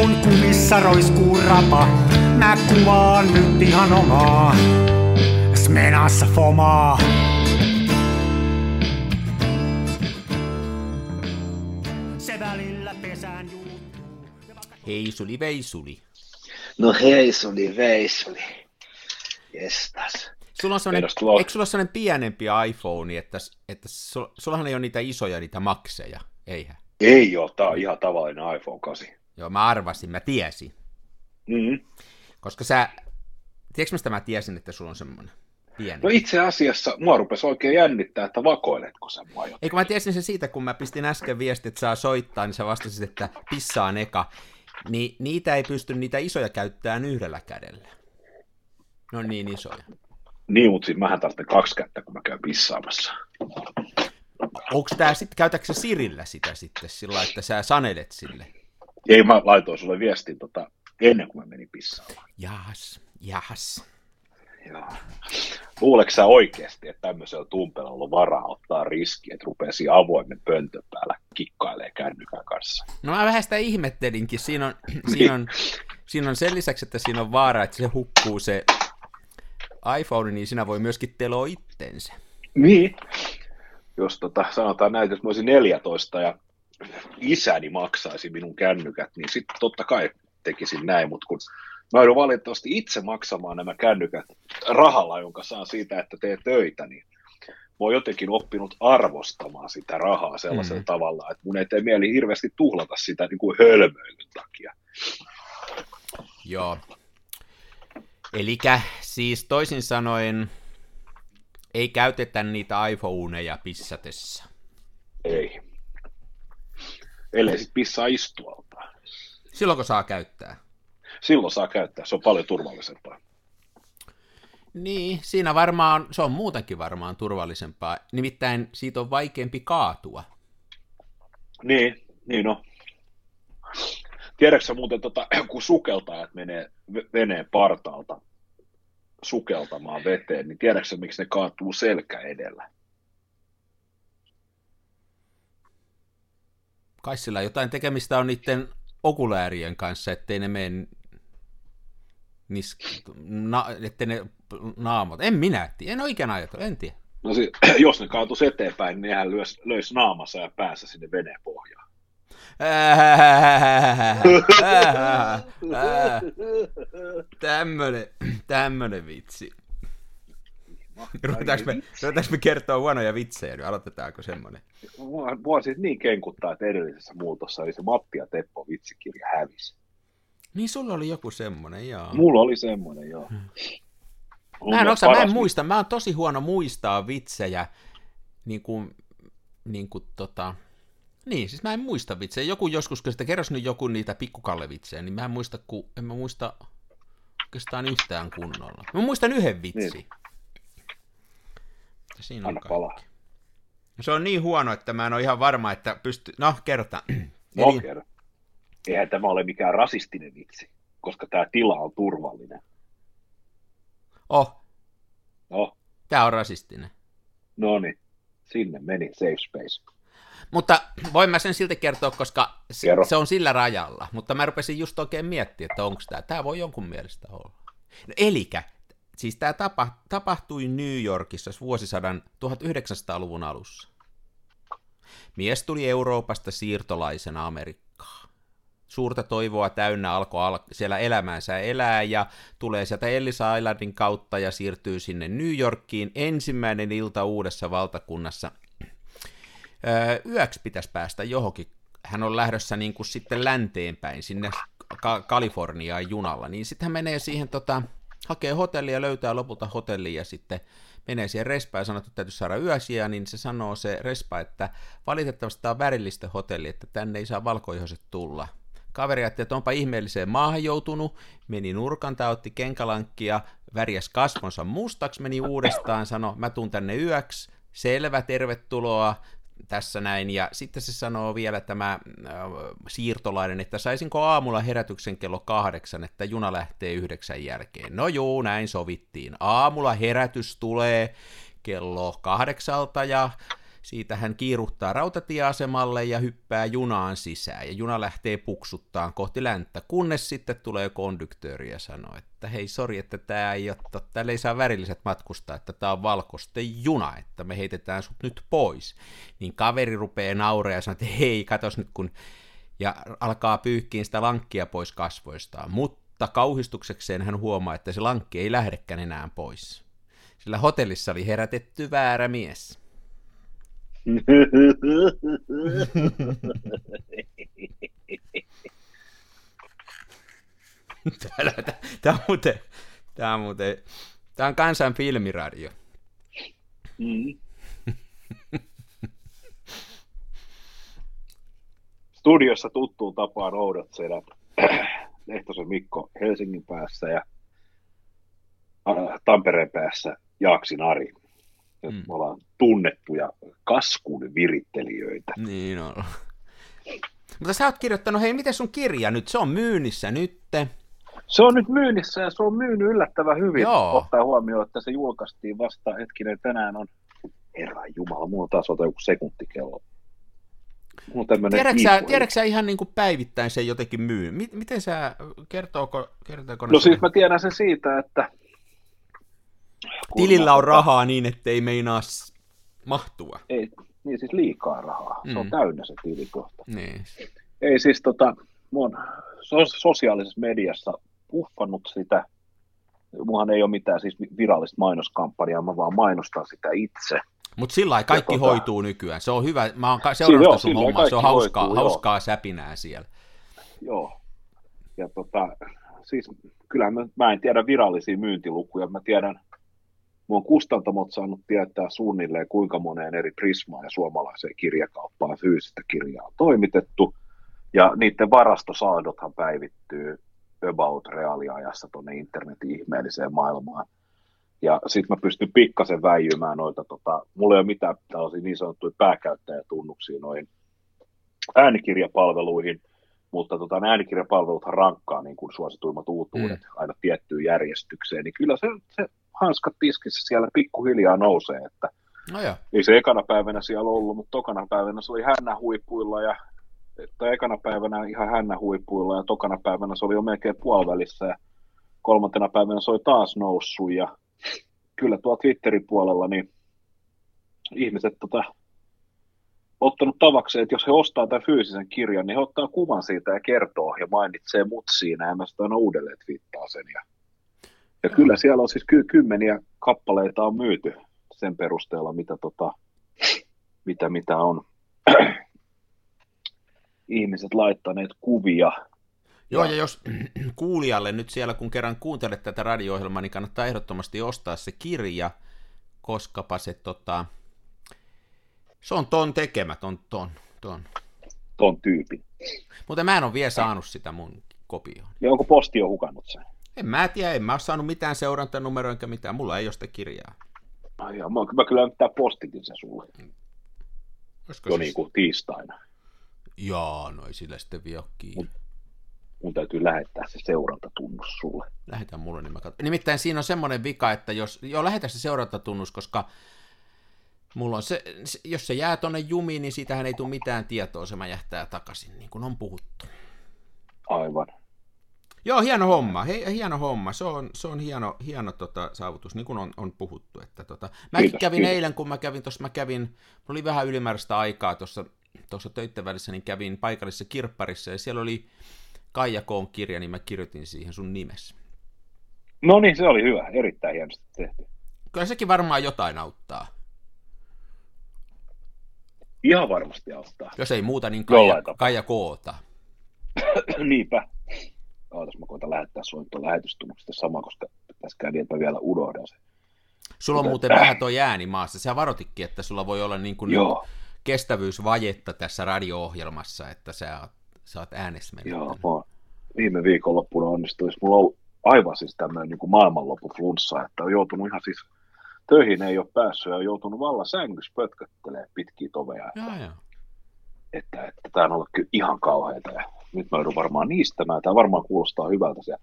kun kumissa roiskuu rapa, mä kuvaan nyt ihan omaa. Smenassa fomaa. Se välillä pesään juuttuu. Heisuli veisuli. No heisuli veisuli. Jestas. Sulla on sellainen, eikö sulla ole sellainen pienempi iPhone, että, että sul- sullahan ei ole niitä isoja, niitä makseja, eihän? Ei oo, tää on ihan tavallinen iPhone 8. Joo, mä arvasin, mä tiesin. Mm-hmm. Koska sä, tiedätkö mistä mä tiesin, että sulla on semmoinen pieni? No itse asiassa mua rupesi oikein jännittää, että vakoiletko sä mua jotenkin. Eikö mä tiesin sen siitä, kun mä pistin äsken viesti, että saa soittaa, niin sä vastasit, että pissaan eka. Niin niitä ei pysty niitä isoja käyttämään yhdellä kädellä. Ne on niin isoja. Niin, mutta mähän tarvitsen kaksi kättä, kun mä käyn pissaamassa. Onko tää sitten, käytätkö sä Sirillä sitä sitten sillä että sä sanelet sille? Ei, mä laitoin sulle viestin tota, ennen kuin mä menin pissaamaan. Jahas, jahas. Joo. Luuleeko sä oikeasti, että tämmöisellä tumpella on varaa ottaa riski, että rupeaa siinä avoimen pöntön päällä kikkailee kännykän kanssa? No mä vähän sitä ihmettelinkin. Siinä on, siinä on, siinä on sen lisäksi, että siinä on vaara, että se hukkuu se iPhone, niin siinä voi myöskin teloa itsensä. Niin. Jos tota, sanotaan näin, jos mä olisin 14 ja isäni maksaisi minun kännykät, niin sitten totta kai tekisin näin, mutta kun mä joudun valitettavasti itse maksamaan nämä kännykät rahalla, jonka saan siitä, että teen töitä, niin mä oon jotenkin oppinut arvostamaan sitä rahaa sellaisella mm. tavalla, että mun ei tee mieli hirveästi tuhlata sitä niin kuin hölmöilyn takia. Joo. Eli siis toisin sanoen ei käytetä niitä iPhoneja pissatessa. Ei. Ellei sit pissaa istualta. Silloin kun saa käyttää. Silloin saa käyttää, se on paljon turvallisempaa. Niin, siinä varmaan, se on muutenkin varmaan turvallisempaa. Nimittäin siitä on vaikeampi kaatua. Niin, niin on. Tiedätkö muuten, tota, kun sukeltajat menee ve- veneen partaalta sukeltamaan veteen, niin tiedätkö miksi ne kaatuu selkä edellä? Kai sillä jotain tekemistä on niiden okuläärien kanssa, ettei ne mene nis, na, ettei ne naamot. En minä tiedä, en oikein ajatellut, en tiedä. No si- jos ne kaatuisi eteenpäin, niin nehän löisi, löisi naamansa ja päässä sinne veneen pohjaan. Tämmönen, tämmönen vitsi. Ruvetaanko me, ruvetaanko me kertoa huonoja vitsejä nyt? Aloitetaanko semmonen? Mua, mua siis niin kenkuttaa, että edellisessä muutossa oli se Matti ja Teppo vitsikirja hävisi. Niin sulla oli joku semmonen, joo. Mulla oli semmoinen, joo. Mulla Mä en, on oksa, mä en muista, mä oon tosi huono muistaa vitsejä, niin kuin, niin kuin tota, niin, siis mä en muista vitsejä. Joku joskus, kun sitä kerros nyt joku niitä pikkukallevitsejä, niin mä en muista, kun, en mä muista oikeastaan yhtään kunnolla. Mä muistan yhden vitsin. Niin. Siinä on Anna kaikki. palaa. Se on niin huono, että mä en ole ihan varma, että pysty... No, kerta. No, Eli, kerro. Eihän tämä ole mikään rasistinen vitsi, koska tämä tila on turvallinen. oh, No, tää on rasistinen. no niin, sinne meni safe space. Mutta voin mä sen silti kertoa, koska se, Kerro. se on sillä rajalla. Mutta mä rupesin just oikein miettimään, että onko tämä. Tämä voi jonkun mielestä olla. No, elikä, siis tämä tapa, tapahtui New Yorkissa vuosisadan 1900-luvun alussa. Mies tuli Euroopasta siirtolaisena Amerikkaan. Suurta toivoa täynnä alkoi al- siellä elämäänsä elää ja tulee sieltä Ellis Islandin kautta ja siirtyy sinne New Yorkiin. Ensimmäinen ilta uudessa valtakunnassa Öö, yöksi pitäisi päästä johonkin. Hän on lähdössä niin kuin sitten länteenpäin sinne Ka- Kaliforniaan junalla, niin sitten hän menee siihen, tota, hakee hotellia, löytää lopulta hotellia ja sitten menee siihen respaan. Ja sanoo, että täytyy saada yösiä, niin se sanoo se respa, että valitettavasti tämä on värillistä hotelli, että tänne ei saa valkoihoiset tulla. Kaveri ajatteli, että onpa ihmeelliseen maahan joutunut, meni nurkan, tai otti kenkalankkia, värjäs kasvonsa mustaksi, meni uudestaan, sanoi, mä tuun tänne yöksi, selvä, tervetuloa, tässä näin, ja sitten se sanoo vielä tämä äh, siirtolainen, että saisinko aamulla herätyksen kello kahdeksan, että juna lähtee yhdeksän jälkeen. No juu, näin sovittiin. Aamulla herätys tulee kello kahdeksalta, ja siitä hän kiiruhtaa rautatieasemalle ja hyppää junaan sisään, ja juna lähtee puksuttaan kohti länttä, kunnes sitten tulee konduktööri ja sanoo, että hei, sori, että tämä ei ole, täällä ei saa värilliset matkustaa, että tämä on valkoisten juna, että me heitetään sut nyt pois. Niin kaveri rupeaa naurea ja sanoo, että hei, katos nyt kun, ja alkaa pyyhkiin sitä lankkia pois kasvoistaan, mutta kauhistuksekseen hän huomaa, että se lankki ei lähdekään enää pois. Sillä hotellissa oli herätetty väärä mies. Tämä on muuten, tämä on muuten, tämä on kansan filmiradio. Mm. Studiossa tuttuun tapaan oudot sedät. Lehtosen Mikko Helsingin päässä ja Tampereen päässä Jaaksi Nari. Mm. Me ollaan tunnettuja kaskun virittelijöitä. Niin on. Mutta sä oot kirjoittanut, hei, miten sun kirja nyt? Se on myynnissä nyt. Se on nyt myynnissä ja se on myynyt yllättävän hyvin. Joo. Ottaa huomioon, että se julkaistiin vasta hetkinen. Tänään on, herra jumala, mulla on taas ota joku sekuntikello. Tiedätkö sä, tiedätkö sä ihan niin kuin päivittäin se jotenkin myy? Miten sä, kertooko, kertooko No siis mä tiedän sen siitä, että Tilillä on rahaa niin, ettei meinaa mahtua. Ei, niin siis liikaa rahaa. Mm. Se on mm. täynnä se tili kohta. Niin. Ei siis tota, mä oon sosiaalisessa mediassa puffannut sitä. Muhan ei ole mitään siis virallista mainoskampanjaa, mä vaan mainostan sitä itse. Mutta sillä lailla kaikki tota, hoituu nykyään. Se on hyvä. Mä oon seurannut sun hommaa. Se on hauskaa, hoituu, hauskaa joo. säpinää siellä. Joo. Ja tota, siis kyllähän mä, mä en tiedä virallisia myyntilukuja. Mä tiedän Mua on kustantamot saanut tietää suunnilleen, kuinka moneen eri Prismaan ja suomalaiseen kirjakauppaan fyysistä kirjaa on toimitettu. Ja niiden varastosaadothan päivittyy about reaaliajassa tuonne internetin ihmeelliseen maailmaan. Ja sitten mä pystyn pikkasen väijymään noita, tota, mulla ei ole mitään tällaisia niin sanottuja pääkäyttäjätunnuksia noihin äänikirjapalveluihin, mutta tota, äänikirjapalveluthan rankkaa niin kuin suosituimmat uutuudet mm. aina tiettyyn järjestykseen, niin kyllä se, se hanskat tiskissä siellä pikkuhiljaa nousee, että no ja. ei se ekana päivänä siellä ollut, mutta tokana päivänä se oli hännä huipuilla ja että ekana päivänä ihan hännä huipuilla ja tokana päivänä se oli jo melkein puolivälissä ja kolmantena päivänä se oli taas noussut ja kyllä tuo Twitterin puolella niin ihmiset tota, ottanut tavakseen, että jos he ostaa tämän fyysisen kirjan, niin he ottaa kuvan siitä ja kertoo ja mainitsee mut siinä ja mä sitä aina uudelleen twiittaa sen ja ja kyllä siellä on siis ky- kymmeniä kappaleita on myyty sen perusteella, mitä, tota, mitä, mitä on ihmiset laittaneet kuvia. Joo, ja jos kuulijalle nyt siellä, kun kerran kuuntelet tätä radio-ohjelmaa, niin kannattaa ehdottomasti ostaa se kirja, koskapa se, tota, se on ton tekemä, ton, ton, ton. Ton tyypin. Mutta mä en ole vielä saanut sitä mun kopioon. Ja onko posti jo hukannut sen? En mä tiedä, en mä ole saanut mitään seurantanumeroa enkä mitään, mulla ei ole sitä kirjaa. Ai ja, mä, mä kyllä mitään postitin sen sulle. Olisiko jo siis... niin kuin tiistaina. Joo, no ei sillä sitten vielä Mun, mun täytyy lähettää se seurantatunnus sulle. Lähetä mulle, niin mä katson. Nimittäin siinä on semmoinen vika, että jos, joo, lähetä se seurantatunnus, koska mulla on se, jos se jää tonne jumiin, niin siitähän ei tule mitään tietoa, se mä jähtää takaisin, niin kuin on puhuttu. Aivan. Joo, hieno homma. Hei, hieno homma. Se on, se on hieno, hieno tota, saavutus, niin kuin on, on puhuttu. Että, tota, mäkin kiitos, kävin kiitos. eilen, kun mä kävin tuossa, mä kävin, oli vähän ylimääräistä aikaa tuossa, tuossa töitten välissä, niin kävin paikallisessa kirpparissa, ja siellä oli Kaija Koon kirja, niin mä kirjoitin siihen sun nimes. No niin, se oli hyvä. Erittäin hienosti tehty. Kyllä sekin varmaan jotain auttaa. Ihan varmasti auttaa. Jos ei muuta, niin Kaija, Kaija Koota. Niinpä ootas mä koitan lähettää sulle tuon lähetystunnuksen sama, koska tässä käy niin, että mä vielä unohdan sen. Sulla on muuten vähän tuo ääni maassa. Sä varotikin, että sulla voi olla niin kuin kestävyysvajetta tässä radio-ohjelmassa, että sä oot, sä oot äänessä Joo, mä viime viikonloppuna onnistui. Mulla on aivan siis tämmöinen niin maailmanloppu flunssa, että on joutunut ihan siis töihin ei ole päässyt ja on joutunut valla sängyssä pötköttelee pitkiä toveja. Että, ja, ja. Että, että, tämä on ollut kyllä ihan kauheita. Ja nyt mä joudun varmaan niistämään. Tämä varmaan kuulostaa hyvältä se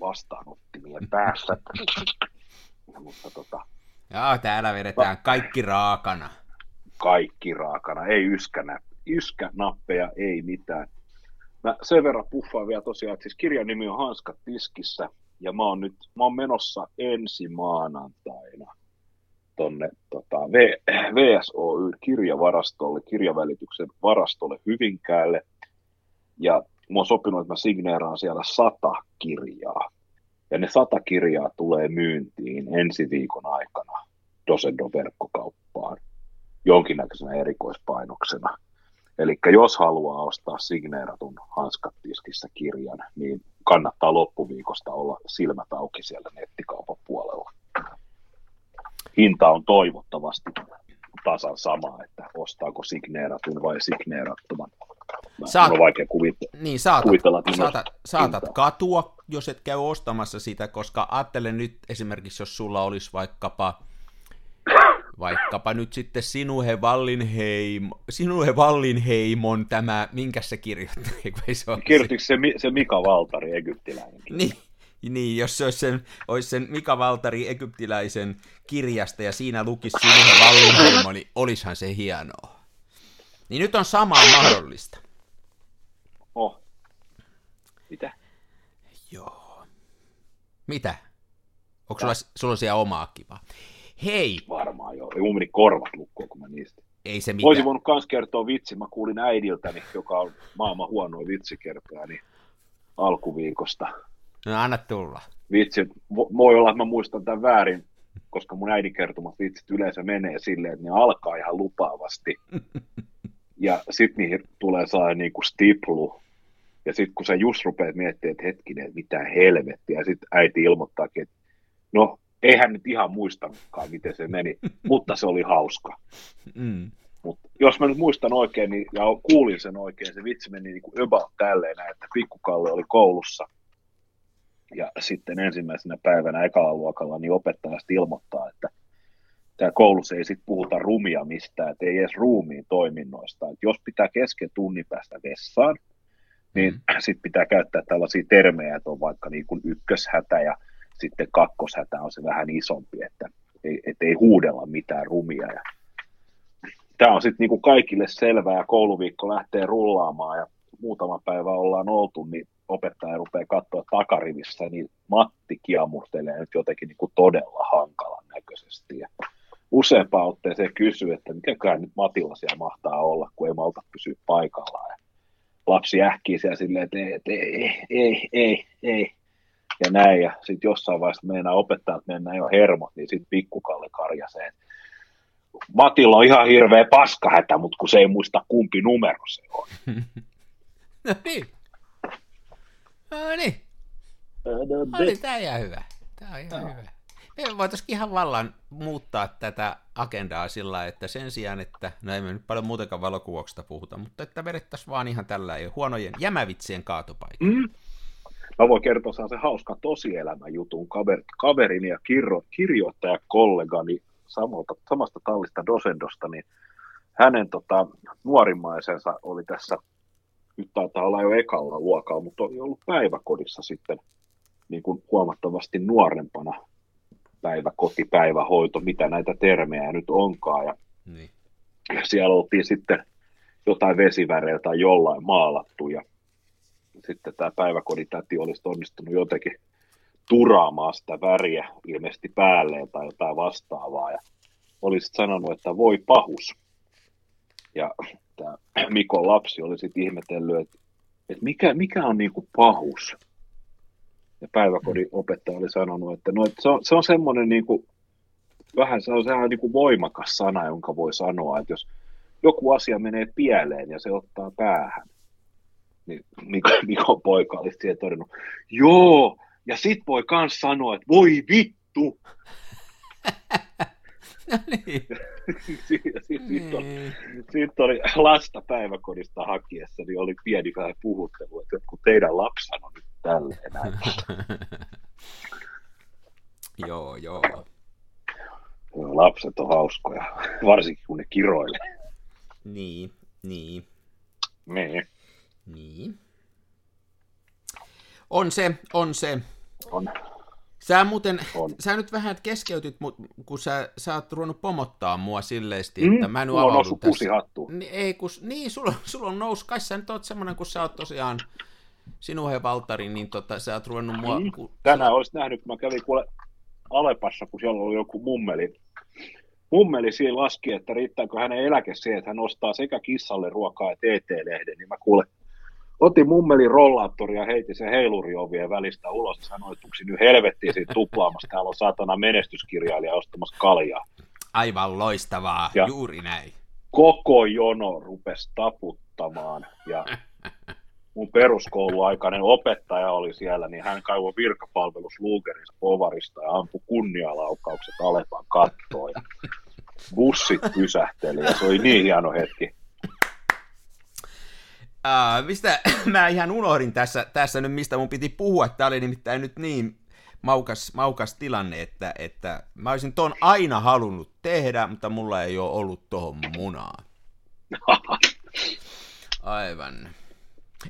vastaanottimien päässä. Mutta tota, Joo, täällä vedetään kaikki raakana. Kaikki raakana, ei yskänä, yskänappeja, ei mitään. Mä sen verran puffaan vielä tosiaan, että siis kirjan nimi on Hanskat tiskissä, ja mä oon nyt, mä oon menossa ensi maanantaina tonne tota, VSOY kirjavarastolle, kirjavälityksen varastolle Hyvinkäälle, ja mä oon sopinut, että mä signeeraan siellä sata kirjaa. Ja ne sata kirjaa tulee myyntiin ensi viikon aikana Dosendon verkkokauppaan jonkinnäköisenä erikoispainoksena. Eli jos haluaa ostaa signeeratun hanskat tiskissä kirjan, niin kannattaa loppuviikosta olla silmät auki siellä nettikaupan puolella. Hinta on toivottavasti tasan sama, että ostaako signeeratun vai signeerattoman. Mä Saat- on vaikea kuvitella. Niin, saatat, Kuvitella, että saatat, saatat hintaa. katua, jos et käy ostamassa sitä, koska ajattele nyt esimerkiksi, jos sulla olisi vaikkapa vaikkapa nyt sitten Sinuhe Wallinheim, Sinuhe Wallinheimon tämä, minkä se kirjoitti, eikö se Kirjoitiko se, se Mika Valtari, egyptiläinen? Niin, niin, jos se olisi sen, olisi sen Mika Valtari egyptiläisen kirjasta ja siinä lukisi Sinuhe Wallinheimo, niin olisihan se hienoa. Niin nyt on samaa mahdollista. Oh. Mitä? Joo. Mitä? Onko sulla, sulla siellä omaa kivaa? Hei, Varmaan joo. Ei mun meni korvat lukkoon, kun mä niistä. ei se mitään. voinut kans kertoa vitsi. Mä kuulin äidiltäni, joka on maailman huonoin vitsikertoja, niin alkuviikosta. No anna tulla. Vitsi, vo- voi olla, että mä muistan tämän väärin, koska mun äidin kertomat vitsit yleensä menee silleen, että ne alkaa ihan lupaavasti. Ja sitten niihin tulee sellainen niin kuin stiplu. Ja sitten kun sä just rupeat miettimään, että hetkinen, että mitä helvettiä, ja sitten äiti ilmoittaakin, että no, eihän nyt ihan muistanutkaan, miten se meni, mutta se oli hauska. Mm. Mutta jos mä nyt muistan oikein niin, ja kuulin sen oikein, se vitsi meni niin kuin about tälleen, että pikkukalle oli koulussa. Ja sitten ensimmäisenä päivänä ekalla luokalla niin opettaja sitten ilmoittaa, että tämä koulussa ei sitten puhuta rumia mistään, että ei edes ruumiin toiminnoista. Että jos pitää kesken tunnin päästä vessaan, niin Mm. sitten pitää käyttää tällaisia termejä, että on vaikka niin kuin ykköshätä ja sitten kakkoshätä on se vähän isompi, että ei, et ei huudella mitään rumia. Ja tämä on sitten niinku kaikille selvää ja kouluviikko lähtee rullaamaan ja muutama päivä ollaan oltu, niin opettaja rupeaa katsoa takarivissä, niin Matti kiamurtelee nyt jotenkin niinku todella hankalan näköisesti. Ja useampaan otteeseen kysyy, että mikäkään nyt Matilla siellä mahtaa olla, kun ei malta pysyä paikallaan. Ja lapsi ähkii siellä silleen, että ei, että ei, ei, ei, ei. Ja näin, ja sitten jossain vaiheessa meinaa opettajat mennä jo hermot, niin sitten pikkukalle karjasee, että Matilla on ihan hirveä paskahätä, mutta kun se ei muista kumpi numero se on. No niin. No niin. No niin, tää ihan hyvä. Tää on ihan hyvä. Me voitaisiin ihan vallan muuttaa tätä agendaa sillä että sen sijaan, että, no ei me nyt paljon muutenkaan valokuvauksesta puhuta, mutta että vedettäisiin vaan ihan tällä ei huonojen jämävitsien kaatopaikka. Mm. Mä voin kertoa sellaisen hauskan tosielämän jutun. Kaver, kaverini ja kirjo, kirjoittaja kollegani samalta, samasta tallista Dosendosta, niin hänen tota, nuorimmaisensa oli tässä, nyt taitaa olla jo ekalla luokalla, mutta oli ollut päiväkodissa sitten niin kuin huomattavasti nuorempana päiväkoti, päivähoito, mitä näitä termejä nyt onkaan. Ja Niin. siellä oltiin sitten jotain vesivärejä tai jollain maalattu ja sitten tämä päiväkodin täti olisi onnistunut jotenkin turaamaan sitä väriä ilmeisesti päälleen tai jotain vastaavaa ja olisi sanonut, että voi pahus. Ja tämä Mikon lapsi oli sitten ihmetellyt, että, että mikä, mikä on niinku pahus? Ja päiväkodin opettaja oli sanonut, että no, että se on, se on semmoinen niinku, vähän se on sehän niinku voimakas sana, jonka voi sanoa, että jos joku asia menee pieleen ja se ottaa päähän, niin Mikon, Mikon poika olisi siihen todennut, joo, ja sit voi kans sanoa, että voi vittu. No niin. Siitä, siitä, siitä, oli, Niin. siitä oli lasta päiväkodista hakiessa, niin oli pieni vähän puhuttelu, että kun teidän lapsi on nyt tälleen joo. Joo, Lapset on hauskoja, varsinkin kun ne kiroilee. Niin, niin, Niin, niin. On se, on se. on. Sä muuten, On. sä nyt vähän keskeytyt, mut kun sä, sä oot ruvennut pomottaa mua silleesti, Mm, että mä en mulla on noussut tässä. kusihattuun. Niin, ei, kun, niin sulla, sulla on noussut, kai sä nyt oot semmonen, kun sä oot tosiaan sinun he Valtari, niin tota, sä oot ruvennut mua... Mm. Ku, Tänään olisit nähnyt, kun mä kävin kuule Alepassa, kun siellä oli joku mummeli. Mummeli siinä laski, että riittääkö hänen eläke siihen, että hän ostaa sekä kissalle ruokaa että TT-lehden. Niin mä kuule, otin mummelin rollaattoria ja heitin sen heiluriovien välistä ulos ja sanoi, että "Tuksi nyt helvettiin siitä tuplaamassa. Täällä on saatana menestyskirjailija ostamassa kaljaa. aivan loistavaa, Ja- juuri näin. Koko jono rupesi taputtamaan ja mun peruskouluaikainen opettaja oli siellä, niin hän kaivoi virkapalvelus Lugerista povarista ja ampui kunnialaukaukset Alepan kattoon. Ja bussit pysähteli ja se oli niin hieno hetki. Uh, mistä mä ihan unohdin tässä, tässä nyt, mistä mun piti puhua. Tämä oli nimittäin nyt niin maukas, maukas tilanne, että, että mä olisin ton aina halunnut tehdä, mutta mulla ei ole ollut tohon munaa. Aivan.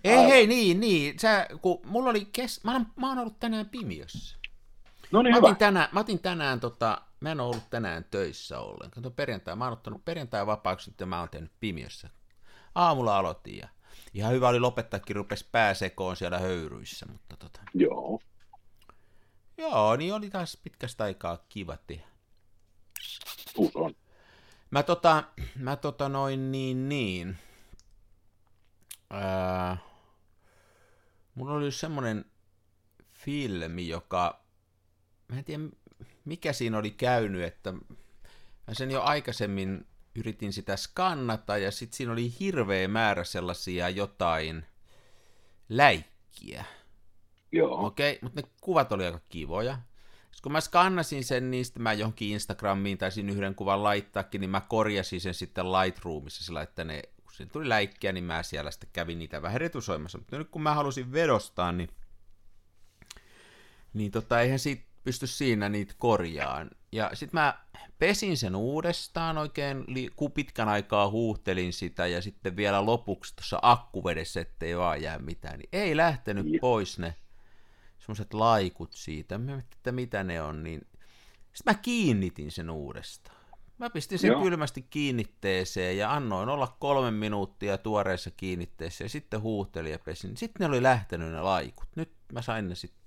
Ei, Aivan. hei, niin, niin. Sä, kun mulla oli kes... mä, oon, mä oon ollut tänään pimiössä. No niin Mä hyvä. otin, tänään, mä otin tänään, tota, mä en ole ollut tänään töissä ollenkaan. Tuo perjantai, mä oon ottanut perjantai vapaaksi, että mä oon tehnyt pimiössä. Aamulla aloitin ja ihan hyvä oli lopettaakin, rupes pääsekoon siellä höyryissä, mutta tota, Joo. joo, niin oli taas pitkästä aikaa kiva tehdä. Uskon. Mä tota, mä tota noin niin niin, ää, mulla oli semmonen filmi, joka, mä en tiedä mikä siinä oli käynyt, että mä sen jo aikaisemmin yritin sitä skannata ja sitten siinä oli hirveä määrä sellaisia jotain läikkiä. Joo. Okei, mutta ne kuvat oli aika kivoja. Sitten kun mä skannasin sen, niin sitten mä johonkin Instagramiin taisin yhden kuvan laittaakin, niin mä korjasin sen sitten Lightroomissa sillä, että ne, kun siinä tuli läikkiä, niin mä siellä sitten kävin niitä vähän retusoimassa. Mutta nyt kun mä halusin vedostaa, niin, niin tota, eihän siitä pysty siinä niitä korjaan. Ja sitten mä pesin sen uudestaan oikein, li- ku pitkän aikaa huuhtelin sitä ja sitten vielä lopuksi tuossa akkuvedessä, ettei vaan jää mitään, niin ei lähtenyt pois ne semmoiset laikut siitä, että mitä ne on, niin sitten mä kiinnitin sen uudestaan. Mä pistin sen Joo. kylmästi kiinnitteeseen ja annoin olla kolme minuuttia tuoreessa kiinnitteessä ja sitten huuhtelin ja pesin. Sitten ne oli lähtenyt ne laikut. Nyt mä sain ne sitten.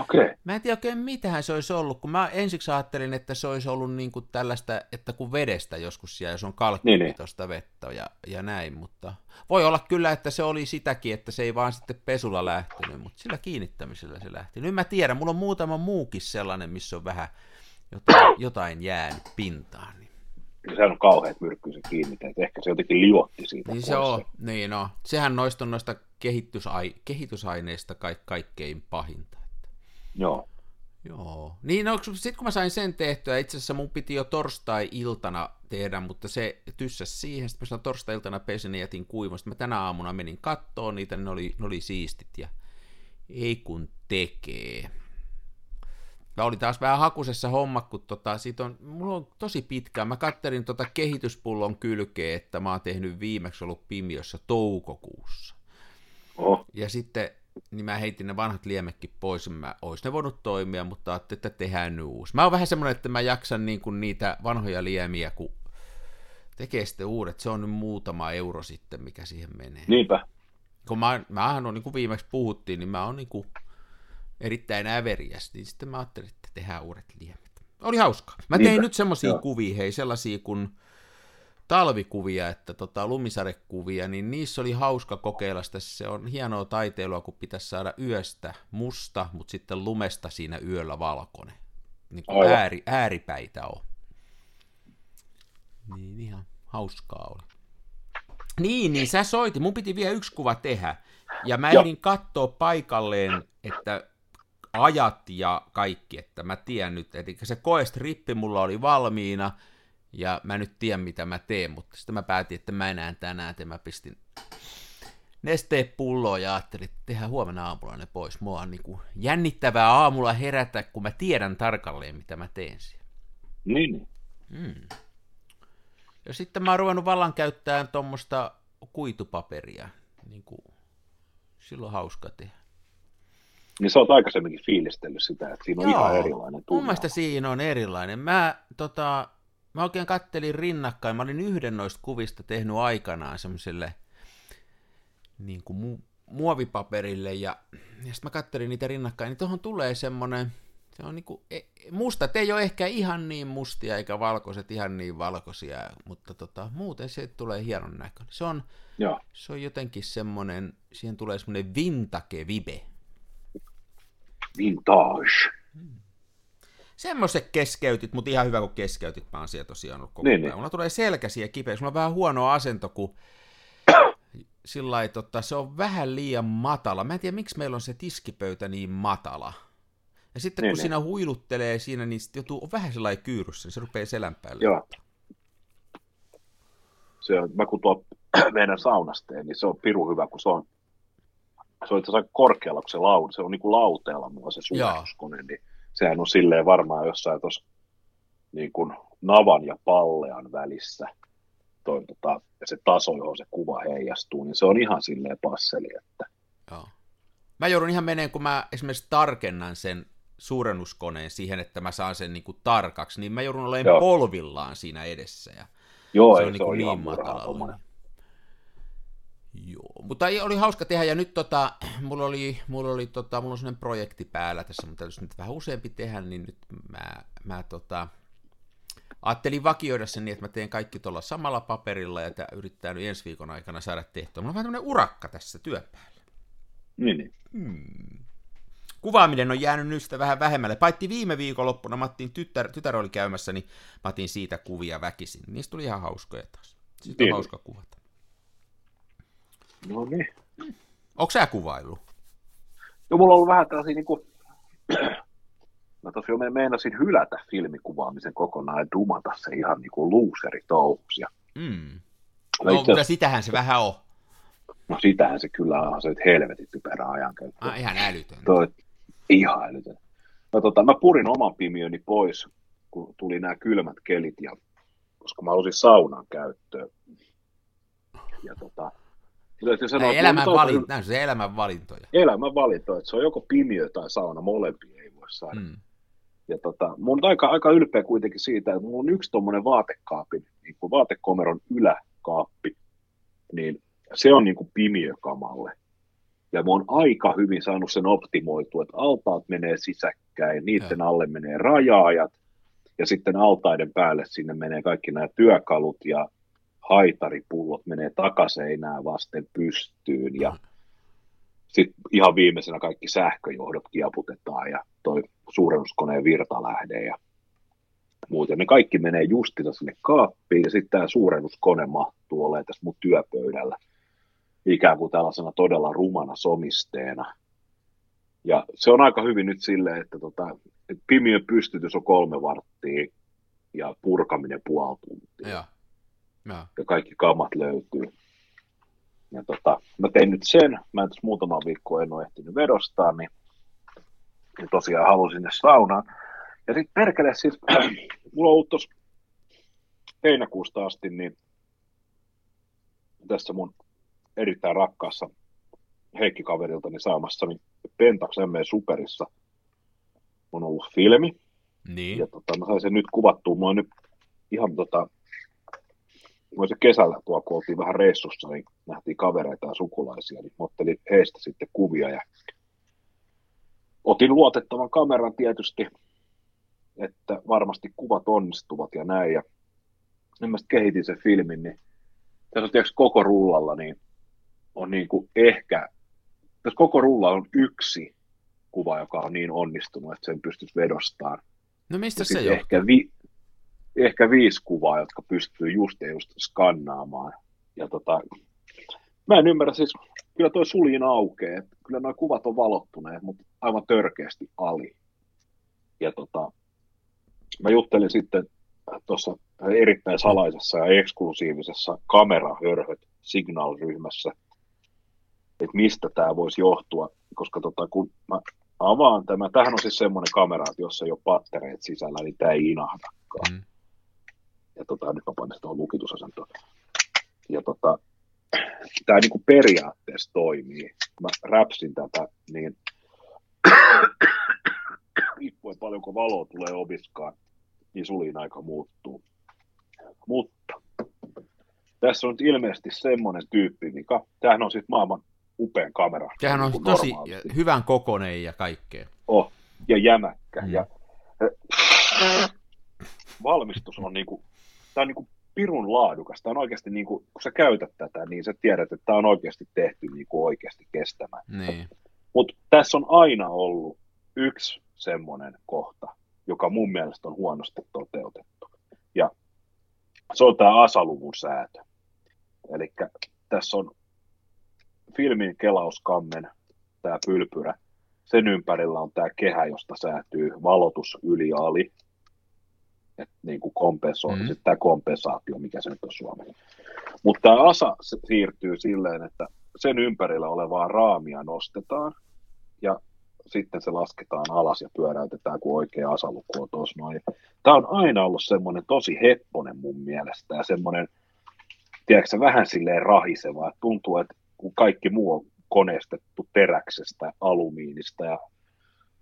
Okei. Okay. Mä en tiedä oikein mitähän se olisi ollut, kun mä ensiksi ajattelin, että se olisi ollut niin kuin tällaista, että kun vedestä joskus siellä, jos on Niin, niin. kalkkipitoista vettä ja, ja näin, mutta voi olla kyllä, että se oli sitäkin, että se ei vaan sitten pesulla lähtenyt, mutta sillä kiinnittämisellä se lähti. Nyt mä tiedän, mulla on muutama muukin sellainen, missä on vähän jotain, jotain jäänyt pintaan. Niin, Se on kauheat myrkky se että ehkä se jotenkin liotti siitä niin se on, niin no. Sehän noista on noista kehitysai, kehitysaineista kaik, kaikkein pahinta. Joo. Joo. Niin, no, sitten kun mä sain sen tehtyä, itse asiassa mun piti jo torstai-iltana tehdä, mutta se tyssäs siihen, sitten mä torstai-iltana pesin ja jätin kuivasta. Mä tänä aamuna menin kattoon niitä, ne oli, ne oli siistit ja ei kun tekee. Mä olin taas vähän hakusessa homma, kun tota, on, mulla on tosi pitkään. Mä kattelin tota kehityspullon kylkeä, että mä oon tehnyt viimeksi ollut Pimiossa toukokuussa. Oh. Ja sitten niin mä heitin ne vanhat liemekin pois, mä ois ne voinut toimia, mutta ajattelin, että tehdään nyt uusi. Mä oon vähän semmoinen, että mä jaksan niin kuin niitä vanhoja liemiä, kun tekee sitten uudet, se on nyt muutama euro sitten, mikä siihen menee. Niinpä. Kun mä, mähän on, niin kuin viimeksi puhuttiin, niin mä oon niin kuin erittäin äveriäs, niin sitten mä ajattelin, että tehdään uudet liemet. Oli hauskaa. Mä tein Niinpä, nyt semmosia joo. kuvia, hei, sellaisia kuin talvikuvia, että tota, lumisadekuvia, niin niissä oli hauska kokeilla sitä. Se on hienoa taiteilua, kun pitäisi saada yöstä musta, mutta sitten lumesta siinä yöllä valkoinen. Niin kuin Aivan. ääri, ääripäitä on. Niin ihan hauskaa oli. Niin, niin sä soiti. Mun piti vielä yksi kuva tehdä. Ja mä ehdin katsoa paikalleen, että ajat ja kaikki, että mä tiedän nyt, eli se koestrippi mulla oli valmiina, ja mä nyt tiedän mitä mä teen, mutta sitten mä päätin, että mä enää tänään, että mä pistin nesteen pulloon ja ajattelin, että tehdään huomenna aamulla ne pois. Mua on niin jännittävää aamulla herätä, kun mä tiedän tarkalleen, mitä mä teen siellä. Niin. Mm. Ja sitten mä oon ruvennut vallan käyttämään tuommoista kuitupaperia. Niin kuin, silloin hauska tehdä. Niin sä oot aikaisemminkin fiilistellyt sitä, että siinä on Joo, ihan erilainen tunne. Mun mielestä siinä on erilainen. Mä, tota, mä oikein kattelin rinnakkain, mä olin yhden noista kuvista tehnyt aikanaan semmoiselle niin kuin mu- muovipaperille, ja, ja sitten mä kattelin niitä rinnakkain, niin tuohon tulee semmoinen, se on niinku, e, mustat ei ole ehkä ihan niin mustia, eikä valkoiset ihan niin valkoisia, mutta tota, muuten se tulee hienon näköinen. Se on, Joo. se on jotenkin semmoinen, siihen tulee semmoinen vintage vibe. Vintage. Hmm. Semmoiset keskeytit, mutta ihan hyvä kun keskeytit, mä oon siellä tosiaan ollut koko Niin, niin. Mulla tulee selkäsiä kipeä, mulla on vähän huono asento, kun sillä lailla, tota, se on vähän liian matala. Mä en tiedä, miksi meillä on se tiskipöytä niin matala. Ja sitten Niin, kun niin. siinä huiluttelee siinä, niin sitten joutuu, on vähän sellainen kyyryssä, niin se rupeaa selän päälle. Joo. Se on, mä kun tuo meidän saunasteen, niin se on piru hyvä, kun se on, se on itse asiassa korkealla, kun se, lau, se on niin kuin lauteella mulla se suorituskone, niin sehän on silleen varmaan jossain tuossa niin kuin navan ja pallean välissä toi, tota, ja se taso, johon se kuva heijastuu, niin se on ihan silleen passeli, että Joo. Mä joudun ihan meneen, kun mä esimerkiksi tarkennan sen suurennuskoneen siihen, että mä saan sen niin kuin tarkaksi, niin mä joudun olemaan Joo. polvillaan siinä edessä. Ja joo, se ei, on, se niin, on niin ihan matalalla. Joo, mutta ei, oli hauska tehdä, ja nyt tota, mulla oli, mulla oli tota, mulla on sellainen projekti päällä tässä, mutta täytyisi nyt vähän useampi tehdä, niin nyt mä, mä tota, ajattelin vakioida sen niin, että mä teen kaikki tuolla samalla paperilla, ja tää yrittää nyt ensi viikon aikana saada tehtyä. Mulla on vähän tämmöinen urakka tässä työpäällä. Niin, niin. Hmm. Kuvaaminen on jäänyt nyt sitä vähän vähemmälle. Paitsi viime viikonloppuna Mattin tytär, tytär oli käymässä, niin mä otin siitä kuvia väkisin. Niistä tuli ihan hauskoja taas. Siitä on Niin. hauska kuvata. No niin. Onko sä kuvailu? No mulla on ollut vähän tällaisia niin kuin, mä tosiaan me- meinasin hylätä filmikuvaamisen kokonaan ja dumata se ihan niin kuin looseri-touhuksi. Ja, Mm. mä No, itse mutta sitähän se vähän on. no sitähän se kyllä on, se nyt helvetin typerä ajankäyttö. Ah, ihan älytön. Toi, ihan älytön. No tota, mä purin oman pimiöni pois, kun tuli nämä kylmät kelit, ja, koska mä halusin saunan käyttöön. Ja tota, Näin että elämän, mulla on valin, näin se elämän valintoja. elämän valinto, että se on joko pimiö tai sauna, molempia ei voi saada. Mm. Ja tota, mun on aika, aika ylpeä kuitenkin siitä, että mulla on yksi tuommoinen vaatekaapin, niin kuin vaatekomeron yläkaappi, niin se on niin kuin pimiökamalle. Ja mä oon aika hyvin saanut sen optimoitua, että altaat menee sisäkkäin, niiden alle menee rajaajat, ja sitten altaiden päälle sinne menee kaikki nämä työkalut ja haitaripullot menee takaseinää vasten pystyyn, ja sitten ihan viimeisenä kaikki sähköjohdot kiaputetaan ja toi suurennuskoneen virtalähde ja muuten. Ne kaikki menee justilla sinne kaappiin ja sitten tämä suurennuskone mahtuu olemaan tässä mun työpöydällä ikään kuin tällaisena todella rumana somisteena. Ja se on aika hyvin nyt silleen, että tota, pimiön pystytys on kolme varttia ja purkaminen puoli tuntia Joo. Joo. ja kaikki kamat löytyy. Ja tota, mä tein nyt sen, mä en tässä muutama viikko en ole ehtinyt vedostaa, niin, niin tosiaan halusin sinne saunaan. Ja sitten perkele siis, mulla on ollut heinäkuusta asti, niin tässä mun erittäin rakkaassa Heikki-kaveriltani saamassani Pentax M Superissa on ollut filmi, Niin. ja tota, mä sain sen nyt kuvattua. Mä oon nyt ihan tota, mä se kesällä tuolla, kun oltiin vähän reissussa, niin nähtiin kavereita ja sukulaisia, niin ottelin heistä sitten kuvia ja otin luotettavan kameran tietysti, että varmasti kuvat onnistuvat ja näin. Ja sitten mä kehitin sen filmin, niin tässä on tiedätkö, koko rullalla, niin on niin kuin ehkä, tässä koko rulla on yksi kuva, joka on niin onnistunut, että sen pystyisi vedostamaan. No mistä Ja se johtuu? ehkä, vi, ehkä viisi kuvaa, jotka pystyy just ja just skannaamaan. Ja tota, mä en ymmärrä siis, kyllä toi suljin aukeaa, kyllä nuo kuvat on valottuneet, mutta aivan törkeästi ali. Ja tota, mä juttelin sitten tuossa erittäin salaisessa ja eksklusiivisessa kamerahörhöt Signal-ryhmässä, että mistä tämä voisi johtua, koska tota, kun mä avaan tämä, tämähän on siis semmoinen kamera, että jos ei ole pattereet sisällä, niin tämä ei inahdakaan. Mm. Ja tota, nyt mä panen tuohon lukitusasentoon. Ja tota, tämä niinku periaatteessa toimii. Mä räpsin tätä, niin kun valo tulee oviskaan, niin sulin aika muuttuu. Mutta tässä on nyt ilmeisesti semmoinen tyyppi, mikä, tämähän on siis maailman upean kamera. Sehän on niin tosi normaalisti. hyvän kokonen ja kaikkea. Oh, ja jämäkkä. Mm. Ja, valmistus on niinku, tää on niinku pirun laadukas. Tämä on oikeasti, niinku, kun sä käytät tätä, niin sä tiedät, että tämä on oikeasti tehty niinku oikeasti kestämään. Niin. Mutta tässä on aina ollut yksi semmoinen kohta, joka mun mielestä on huonosti toteutettu. Ja se on tämä asaluvun säätö. Eli tässä on filmin kelauskammen, tämä pylpyrä. Sen ympärillä on tämä kehä, josta säätyy valotus yli ali. Et niin kuin kompensoi, Mm. mm. tämä kompensaatio, mikä se nyt on suomeksi. Mutta tämä asa se siirtyy silleen, että sen ympärillä olevaa raamia nostetaan ja sitten se lasketaan alas ja pyöräytetään, kun oikea asaluku on tuossa noin. Tämä on aina ollut semmoinen tosi hepponen mun mielestä ja semmoinen, tiedätkö vähän silleen rahiseva, että tuntuu, että kun kaikki muu on koneistettu teräksestä, alumiinista ja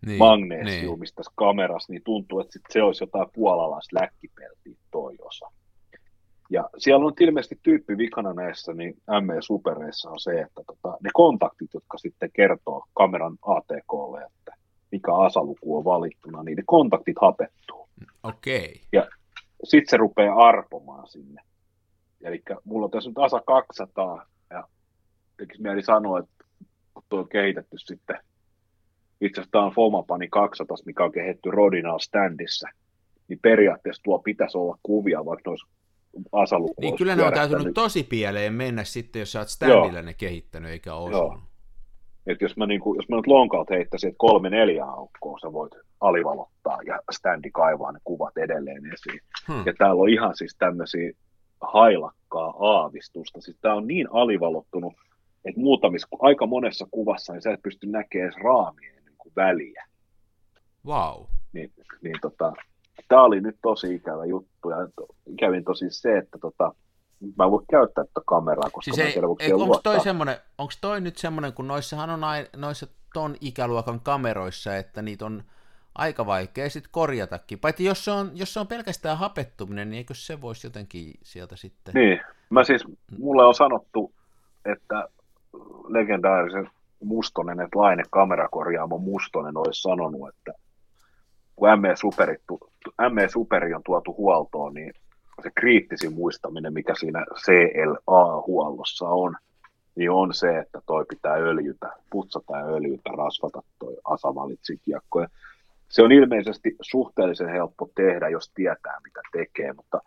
Niin. magneesiumista tässä kamerassa, niin tuntuu, että sit se olisi jotain puolalaista läkkipeltiä toi osa. Ja siellä on ilmeisesti tyyppi vikana näissä niin ME-supereissa on se, että tota, ne kontaktit, jotka sitten kertoo kameran ATKlle, että mikä asaluku on valittuna, niin ne kontaktit hapettuu. Okei. Sitten se rupeaa arpomaan sinne. Eli mulla on tässä nyt ASA 200, ja tekisi mieli sanoa, että kun tuo on kehitetty sitten, itse asiassa tämä on Fomapani 200, mikä on kehitetty Rodinal standissa, niin periaatteessa tuo pitäisi olla kuvia, vaikka noissa asaluku Niin olisi kyllä ne on täytynyt tosi pieleen mennä sitten, jos sä oot standilla ne kehittänyt eikä osunut. että jos mä, niin kuin, jos mä nyt lonkalta heittäisin, että kolme neljä aukkoa sä voit alivalottaa ja standi kaivaa ne kuvat edelleen esiin. Hmm. Ja täällä on ihan siis tämmöisiä hailakkaa aavistusta. Siis tää on niin alivalottunut, että muutamissa, aika monessa kuvassa niin sä et pysty näkemään edes niin kuin väliä. Wow. Niin, niin tota, tää oli nyt tosi ikävä juttu. Ja kävin tosi se, että tota, mä en voi käyttää tätä kameraa, koska Siis mä ei, voiko ei, onko toi, semmonen, toi nyt semmoinen, kun noissahan on aina, noissa ton ikäluokan kameroissa, että niitä on aika vaikea sitten korjatakin. Paitsi jos se on, jos se on pelkästään hapettuminen, niin eikö se voisi jotenkin sieltä sitten... Niin, mä siis, mulle on sanottu, että legendaarisen Mustonen, että Laine kamerakorjaamo Mustonen olisi sanonut, että kun ME Superi, ME Superi on tuotu huoltoon, niin se kriittisin muistaminen, mikä siinä CLA-huollossa on, niin on se, että toi pitää öljytä, putsata ja öljytä, rasvata toi asavalitsikiekko. Ja se on ilmeisesti suhteellisen helppo tehdä, jos tietää, mitä tekee, mutta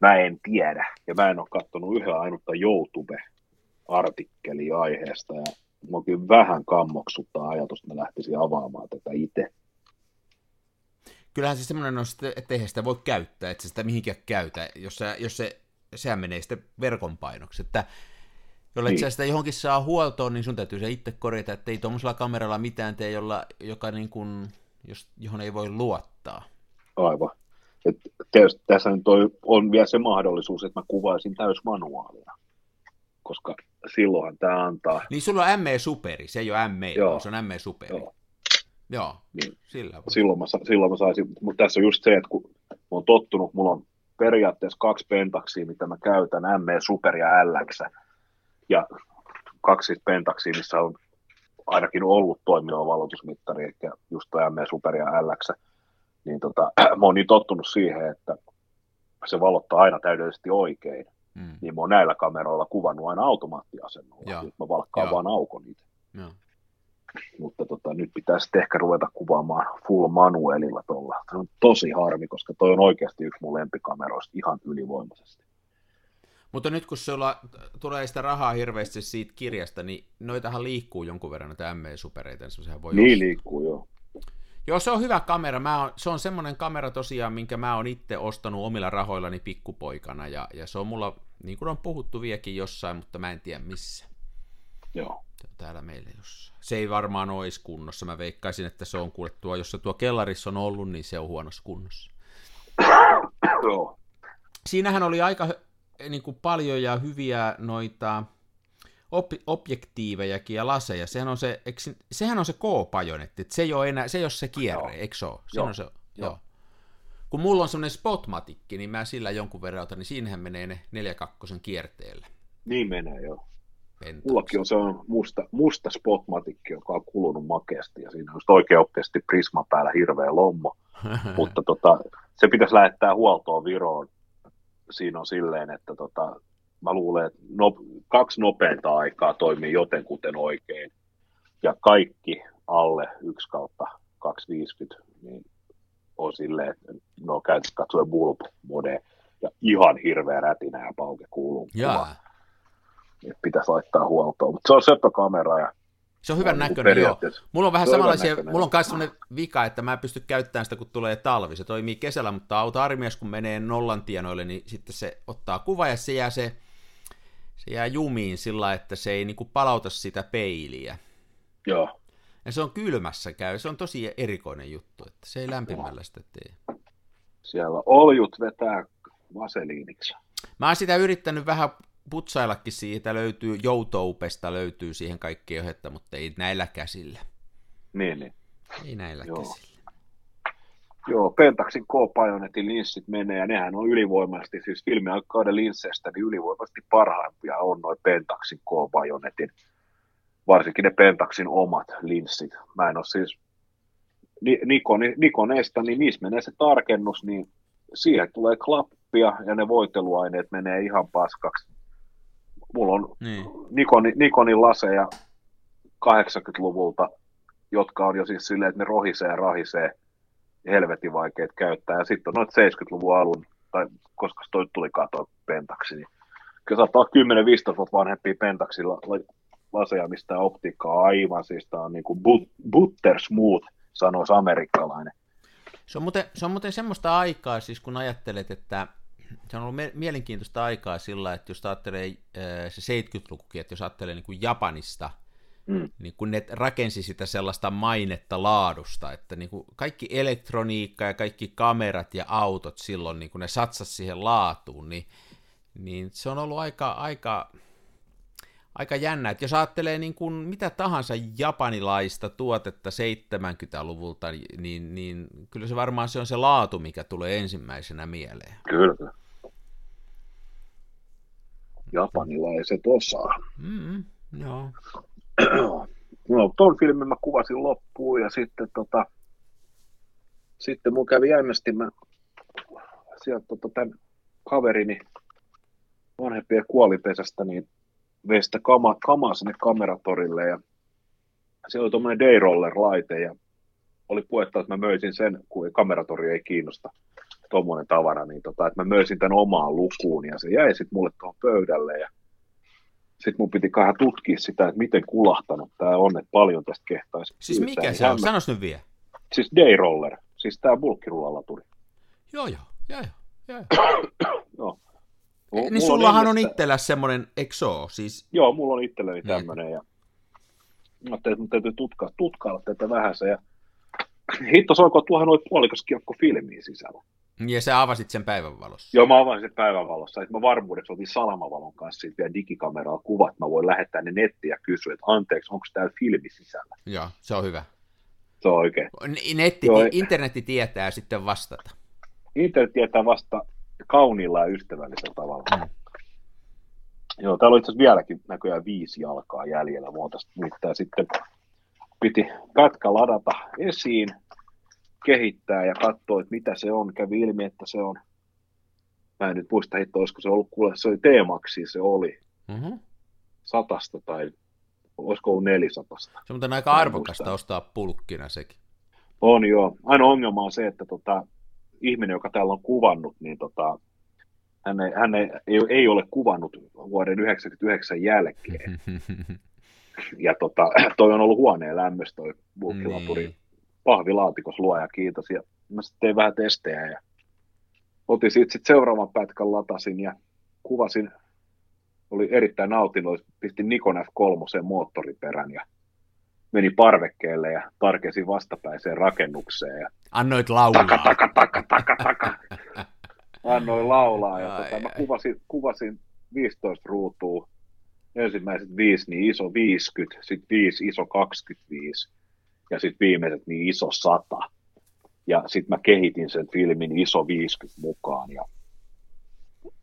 mä en tiedä. Ja mä en ole katsonut yhden ainutta YouTube-artikkelia aiheesta. Ja mua kyllä vähän kammoksuttaa ajatus, että mä lähtisin avaamaan tätä itse. Kyllähän se semmoinen on, että eihän sitä voi käyttää, että sä sitä mihinkään käytä, jos, sä, jos se, sehän menee sitten verkon painoksi, että jolle niin. Sitä johonkin saa huoltoon, niin sun täytyy se itse korjata, että ei tuommoisella kameralla mitään tee, jolla, joka niin kuin, jos, johon ei voi luottaa. Aivan. Et tietysti tässä nyt on, on vielä se mahdollisuus, että mä kuvaisin täysmanuaalina, koska silloinhan tämä antaa, Niin sulla on ME Superi, se ei ole ME, Joo. se on ME Superi. Joo, Joo. Niin. sillä silloin mä, silloin mä saisin, mutta tässä on just se, että kun mä oon tottunut, mulla on periaatteessa kaksi pentaksia, mitä mä käytän, ME Super ja LX, ja kaksi pentaksia, missä on ainakin ollut toimiva valotusmittari, eli just tuo ME Super ja LX, niin tota, mä oon niin tottunut siihen, että se valottaa aina täydellisesti oikein, Mm. niin mä oon näillä kameroilla kuvannut aina automaattiasennolla, Joo. nyt mä valkkaan Joo. vaan aukon niitä. Joo. mutta tota, nyt pitää sitten ehkä ruveta kuvaamaan full manuelilla tuolla. Se on tosi harmi, koska toi on oikeasti yksi mun lempikameroista ihan ylivoimaisesti. Mutta nyt kun sulla tulee sitä rahaa hirveästi siitä kirjasta, niin noitahan liikkuu jonkun verran näitä ME-supereita, niin sehän voi Niin ostaa. liikkuu joo. Joo, se on hyvä kamera. Mä oon, se on semmoinen kamera tosiaan, minkä mä oon itse ostanut omilla rahoillani pikkupoikana, ja, ja se on mulla, niin kuin on puhuttu viekin jossain, mutta mä en tiedä missä. joo. Täällä meillä jossain. Se ei varmaan olisi kunnossa. Mä veikkaisin, että se on kuule tuo, jos se tuo kellarissa on ollut, niin se on huonossa kunnossa. joo. Siinähän oli aika niin kuin paljon ja hyviä noita op- objektiivejakin ja laseja, sehän on se, eikö, sehän on se K-pajonetti, se ei ole enää, se ei ole se kierre, Joo. eikö se ole? Se Joo. on se, joo. Joo. Kun mulla on semmoinen spotmatikki, niin mä sillä jonkun verran otan, niin siinähän menee ne 4-2 kierteellä. Niin menee, joo. Mullakin on se on musta, musta spotmatikki, joka on kulunut makeasti, ja siinä on oikeasti prisma päällä hirveä lommo. mutta tota, se pitäisi lähettää huoltoon Viroon. Siinä on silleen, että tota, mä luulen, että no, kaksi nopeinta aikaa toimii jotenkuten oikein. Ja kaikki alle 1 kautta 250, niin on silleen, että ne on käytössä katsoen bulb mode ja ihan hirveä rätinä ja pauke kuuluu. Jaa. Että pitäisi laittaa huoltoon. Mutta se on söpökamera ja Se on hyvän on niinku näköinen, joo. Mulla on vähän samanlaisia, näköinen, mulla on myös sellainen vika, että mä en pysty käyttämään sitä, kun tulee talvi. Se toimii kesällä, mutta auto armias, kun menee nollan tienoille, niin sitten se ottaa kuva ja se jää, se, se jää jumiin sillä, että se ei niinku palauta sitä peiliä. Joo, Ja se on kylmässä käy, se on tosi erikoinen juttu, että se ei lämpimällä sitä tee. siellä oljut vetää vaseliiniksi. Mä oon sitä yrittänyt vähän putsaillakin siitä, löytyy, joutoupesta löytyy siihen kaikkea ohetta, mutta ei näillä käsillä. Niin, niin. Ei näillä Joo. käsillä. Joo, Pentaxin K-Bajonetin linssit menee, ja nehän on ylivoimaisesti, siis filmiaikkauden linsseistä, niin ylivoimaisesti parhaimpia on noin Pentaxin K-Bajonetin, varsinkin ne Pentaxin omat linssit. Mä en ole siis Ni- Nikon, Nikoneista, niin niissä menee se tarkennus, niin siihen tulee klappia, ja ne voiteluaineet menee ihan paskaksi. Mulla on Niin. Nikoni, Nikonin laseja 80-luvulta, jotka on jo siis silleen, että ne rohisee ja rahisee, helvetin vaikeat käyttää. Ja sitten on noita 70-luvun alun, tai koska toi tuli katoa pentaksi, niin kyllä saattaa olla 10-15 vuotta vanhempia pentaksilla la- laseja, mistä optiikka on aivan, siis tää on niinku but, butter smooth, sanoisi amerikkalainen. Se on, muuten, se on muuten semmoista aikaa, siis kun ajattelet, että se on ollut me- mielenkiintoista aikaa sillä, että jos ajattelee äh, se 70-lukukin, että jos ajattelee niin kuin Japanista, Mm. niin kun ne rakensi sitä sellaista mainetta laadusta, että niin kuin kaikki elektroniikka ja kaikki kamerat ja autot silloin, niin kun ne satsas siihen laatuun, niin, niin se on ollut aika, aika, aika jännä, että jos ajattelee niin kuin mitä tahansa japanilaista tuotetta 70-luvulta, niin, niin kyllä se varmaan se on se laatu, mikä tulee ensimmäisenä mieleen. Kyllä. Japanilaiset osaa. Mm, joo. no, ton filmin mä kuvasin loppuun ja sitten tota, sitten mun kävi jännästi, mä sieltä tota, tämän kaverini vanhempien kuolipesästä, niin vein sitä kama, kamaa sinne kameratorille ja siellä oli tuommoinen Dayroller-laite ja oli puhetta, että mä möisin sen, kun kameratori ei kiinnosta tuommoinen tavara, niin tota, että mä möisin tämän omaan lukuun ja se jäi sitten mulle tuohon pöydälle ja sitten mun piti vähän tutkia sitä, että miten kulahtanut tämä on, että paljon tästä kehtaisi. Siis pyytää. mikä se on? Sanois nyt vielä. Siis Dayroller, siis tämä bulkkirullalaturi. Joo, joo, joo, joo. joo. Niin Mulla sullahan on ennestään- itsellä semmoinen, eikö? Siis, Joo, mulla on itselleni Niin. tämmöinen ja mä ajattelin, että mun täytyy tutkaa, tutkailla tätä vähän se ja hitto soiko tuohon noin puolikas kiekko filmiin sisällä. ja sä avasit sen päivänvalossa. Joo, mä avasin sen päivänvalossa, että mä varmuudeksi otin salamavalon kanssa siitä vielä digikameralla kuvat, mä voin lähettää ne nettiin ja kysyä, että anteeksi, onko täällä filmi sisällä. Joo, se on hyvä. Se on oikein. Netti, Joo, internetti tietää sitten vastata. Internet tietää vasta kauniilla ja ystävällisellä tavalla. Mm. Joo, täällä on itse asiassa vieläkin näköjään viisi jalkaa jäljellä. Mua tästä nimittäin sitten piti pätkä ladata esiin, kehittää ja katsoa, että mitä se on. Kävi ilmi, että se on, mä en nyt muista hitto, olisiko se ollut, kuule, se oli T-Maxi, se oli Mm-hmm. satasta tai olisiko ollut nelisatasta. Se on aika arvokasta ostaa pulkkina sekin. On joo. Ainoa ongelma on se, että tota, ihminen, joka täällä on kuvannut, niin tota, hän, ei, hän ei, ei, ole kuvannut vuoden 1999 jälkeen. Ja tota, toi on ollut huoneen lämmössä toi bulkkilaturi. Niin. Pahvilaatikos luoja, kiitos. Ja mä sitten tein vähän testejä ja otin siitä sit seuraavan pätkän, latasin ja kuvasin. Oli erittäin nautinnollista. Pistin Nikon F3 moottoriperän ja meni parvekkeelle ja tarkensin vastapäiseen rakennukseen. Ja Annoit taka, laulaa. taka, taka, taka, taka. Annoin laulaa ja Ai, tota, mä ai. kuvasin, kuvasin 15 ruutua ensimmäiset viisi niin iso 50, sitten viisi iso 25 ja sitten viimeiset niin iso 100. Ja sitten mä kehitin sen filmin iso 50 mukaan ja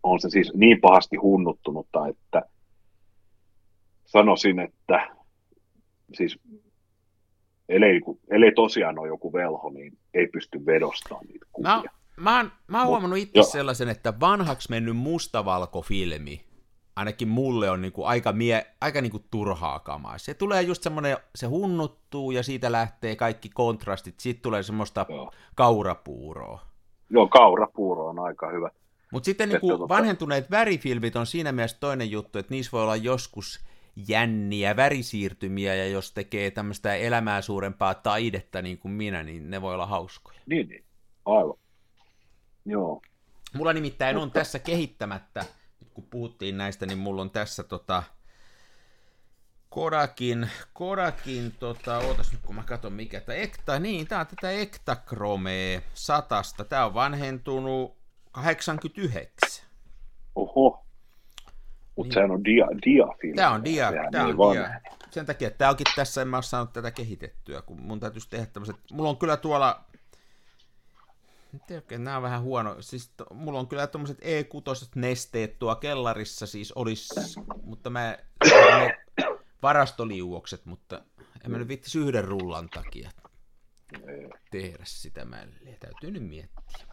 on se siis niin pahasti hunnuttunutta, että sanoisin, että siis ellei, ellei tosiaan ole joku velho, niin ei pysty vedostamaan niitä kuvia. Mä, mä, oon, mä oon huomannut itse sellaisen, että vanhaksi mennyt mustavalkofilmi, ainakin mulle on niinku aika, mie, aika niinku turhaa kamaa. Se tulee just semmoinen, se hunnuttuu ja siitä lähtee kaikki kontrastit, sitten tulee semmoista Joo. kaurapuuroa. Joo, kaurapuuro on aika hyvä. Mutta sitten niinku vanhentuneet värifilmit on siinä mielessä toinen juttu, että niissä voi olla joskus jänniä värisiirtymiä, ja jos tekee tämmöistä elämää suurempaa taidetta niin kuin minä, niin ne voi olla hauskoja. Niin, niin. aivan. Joo. Mulla nimittäin Mutta... on tässä kehittämättä, kun puhuttiin näistä, niin mulla on tässä tota, Kodakin, Kodakin, tota, ootas nyt kun mä katson mikä tämä Ekta, niin tää on tätä Ektachrome satasta, tää on vanhentunut 89. Oho, mutta niin. sehän on dia, diafilmi. Tämä on dia, tämä on dia. Sen takia, että tämä onkin tässä, en mä ole saanut tätä kehitettyä, kun mun täytyisi tehdä tämmöiset, mulla on kyllä tuolla Tiedätkö, nämä on vähän huono. Siis to, mulla on kyllä tuommoiset E6 nesteet tuo kellarissa siis olisi, mutta mä ne varastoliuokset, mutta en mä nyt vittisi yhden rullan takia tehdä sitä mälliä. Täytyy nyt miettiä.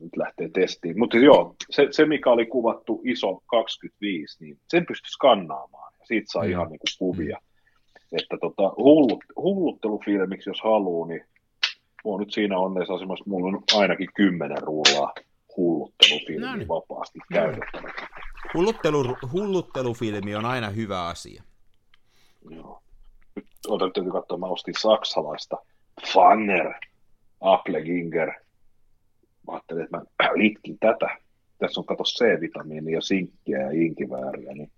Nyt lähtee testiin. Mutta joo, se, se, mikä oli kuvattu iso 25, niin sen pystyi skannaamaan. Ja siitä sai mm. ihan niin kuin kuvia. Mm. Että tota, hullut, hulluttelufilmiksi, jos haluaa, niin mulla nyt siinä onnessa asemassa, mulla on ainakin kymmenen rullaa hulluttelufilmi no niin. vapaasti käytettävä. Hulluttelu, hulluttelufilmi on aina hyvä asia. Joo. Nyt otan katsoa, mä ostin saksalaista Fanner, Apple Ginger, mä ajattelin, että mä litkin tätä. Tässä on kato C-vitamiinia, ja sinkkiä ja inkivääriä. Niin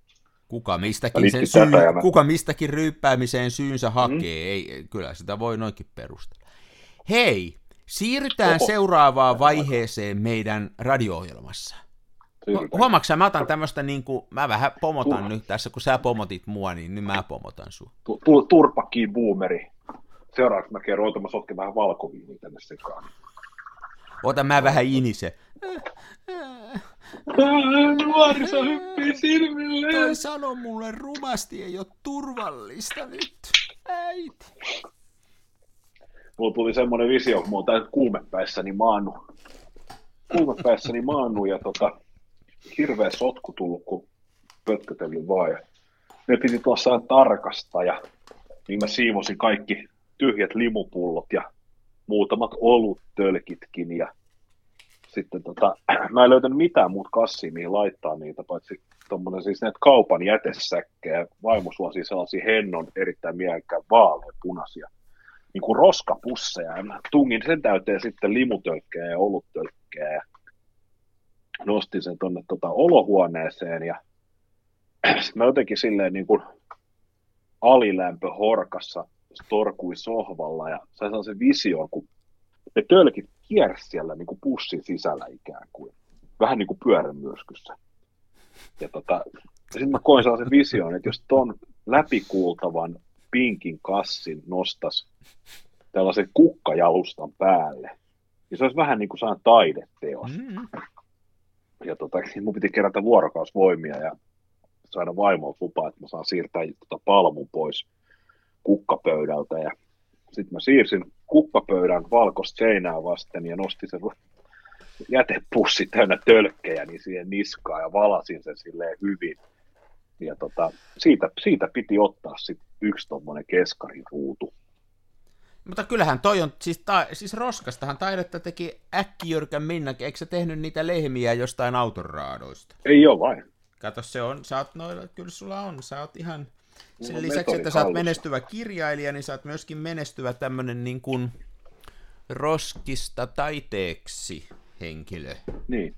kuka mistäkin, sen syy, mä... kuka mistäkin ryyppäämiseen syynsä mm. hakee, mm. ei, kyllä sitä voi noinkin perustella. Hei, siirrytään Oho. seuraavaan vaiheeseen meidän radio-ohjelmassa. Huomaatko mä otan tämmöistä, niin kuin, mä vähän pomotan Tur- nyt tässä, kun sä pomotit mua, niin nyt mä pomotan sun. Turpakkiin boomeri. Seuraavaksi mä kerron, että mä vähän valkoviiniä tänne sekaan. Ota mä vähän inise. Nuoriso hyppii silmille. Toi sano mulle rumasti, ei ole turvallista nyt. Äiti. Mulla tuli semmoinen visio, kun mulla on kuumepäissäni maannu. Kuumepäissäni maannu ja tota, hirveä sotku tullut, kun pötkötelin vaan. Ja ne piti tuossa tarkastaa ja niin mä siivosin kaikki tyhjät limupullot ja muutamat oluttölkitkin ja sitten tota, mä en löytänyt mitään muuta kassia, mihin laittaa niitä, paitsi tuommoinen siis näitä kaupan jätesäkkejä. Vaimo suosii sellaisia hennon erittäin mielekkään vaaleanpunaisia niin kuin roskapusseja. Ja mä tungin sen täyteen sitten limutölkkejä ja oluttölkkejä ja nostin sen tuonne tota olohuoneeseen ja sitten mä jotenkin silleen niin kuin alilämpö horkassa torkui sohvalla ja sai sellaisen vision, kun ne tölkit kiersi siellä niin kuin pussin sisällä ikään kuin. Vähän niin kuin pyörämyrskyssä. Ja tota, sitten mä koin sellaisen vision, että jos ton läpikuultavan pinkin kassin nostas tällaisen kukkajalustan päälle, niin se olisi vähän niin kuin saan taideteos. Mm-hmm. Ja tota, mun piti kerätä vuorokausvoimia ja saada vaimolta lupaa, että mä saan siirtää tota palmun pois kukkapöydältä. Ja sitten mä siirsin kuppapöydän valkoista seinää vasten ja nostin sen jätepussi täynnä tölkkejä niin siihen niskaan ja valasin sen silleen hyvin. Ja tota, siitä, siitä piti ottaa sit yksi tuommoinen ruutu. Mutta kyllähän toi on, siis, ta, siis Roskastahan taidetta teki äkkijyrkän Minnakin, eikö sä tehnyt niitä lehmiä jostain autoraadoista? Ei ole vain. Kato, se on, sä oot noilla, kyllä sulla on, sä oot ihan, sen lisäksi, että sä oot menestyvä kirjailija, niin sä oot myöskin menestyvä tämmönen niin kuin roskista taiteeksi henkilö. Niin.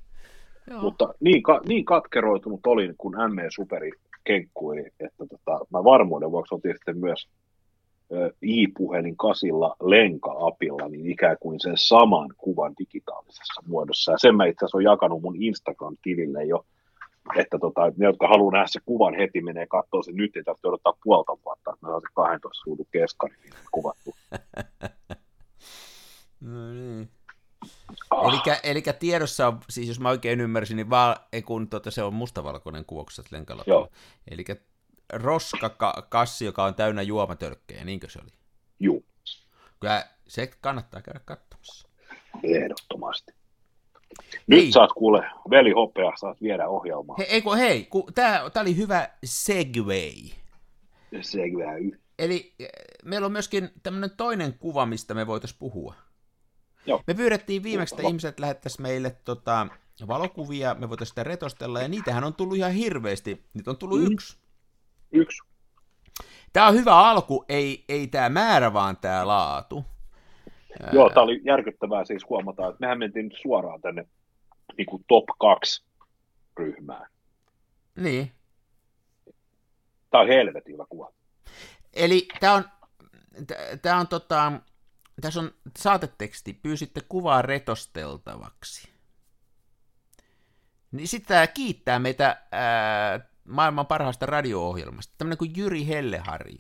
Joo. Mutta niin, ka- niin katkeroitunut olin, kun M Superi kenkkui, että tota, mä varmuuden vuoksi otin sitten myös i-puhelin kasilla lenka-apilla, niin ikään kuin sen saman kuvan digitaalisessa muodossa. Ja sen mä itse asiassa olen jakanut mun Instagram-tilille jo, että tota, ne, jotka haluaa nähdä se kuvan heti, menee katsoa sen nyt, ei tarvitse odottaa puolta vuotta, että mä se 12 ruudun keskari kuvattu. No niin. Ah. Elikkä, elikkä tiedossa on, siis jos mä oikein ymmärsin, niin vaan, kun tuota, se on mustavalkoinen kuvaukset lenkalla. Joo. Eli roskakassi, joka on täynnä juomatölkkejä, niinkö se oli? Joo. Kyllä se kannattaa käydä katsomassa. Ehdottomasti. Nyt hei. saat kuule, veli hopea, saat viedä ohjelmaa. Hei, kun, hei kun tää, tää oli hyvä segway. Segway. Eli eh, meillä on myöskin tämmöinen toinen kuva, mistä me voitaisiin puhua. Joo. Me pyydettiin viimeksi, että ihmiset lähettäisiin meille tota, valokuvia, me voitaisiin sitä retostella, ja niitähän on tullut ihan hirveästi. Nyt on tullut mm. yksi. Yksi. Tämä on hyvä alku, ei, ei tämä määrä, vaan tämä laatu. Joo, tämä oli järkyttävää siis huomata, että mehän mentiin nyt suoraan tänne niin kuin top 2 ryhmään. Niin. Tämä on helvetin hyvä kuva. Eli tämä on, tämä on tota, tässä on saateteksti, pyysitte kuvaa retosteltavaksi. Niin sitten tämä kiittää meitä ää, maailman parhaasta radio-ohjelmasta, tämmöinen kuin Jyri Helleharju.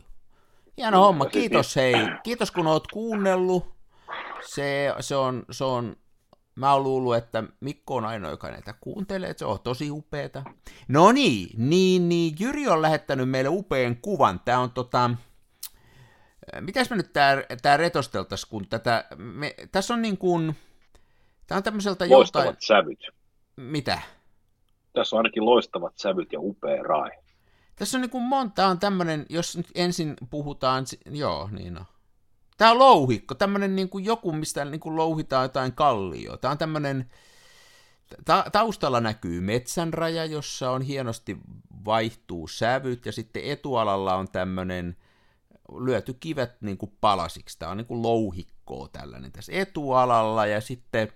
Hieno homma, kiitos hei, kiitos kun oot kuunnellut. Se, se, on, se on, mä oon luullut, että Mikko on ainoa, joka näitä kuuntelee, että se on tosi upeeta. No niin, niin, niin, Jyri on lähettänyt meille upean kuvan. Tämä on tota, mitäs me nyt tää, tää retosteltaisiin, kun tätä, me, tässä on niin kuin, tää on tämmöiseltä Loistavat joltain... sävyt. Mitä? Tässä on ainakin loistavat sävyt ja upea rai. Tässä on niin kuin monta, on tämmöinen, jos nyt ensin puhutaan, joo, niin on. Tämä on louhikko, tämmöinen niin kuin joku, mistä niin kuin louhitaan jotain kallioa. Tämä on tämmöinen, ta- taustalla näkyy metsänraja, jossa on hienosti vaihtuu sävyt, ja sitten etualalla on tämmöinen lyöty kivet niin kuin palasiksi. Tämä on niin kuin louhikkoa tällainen tässä etualalla, ja sitten,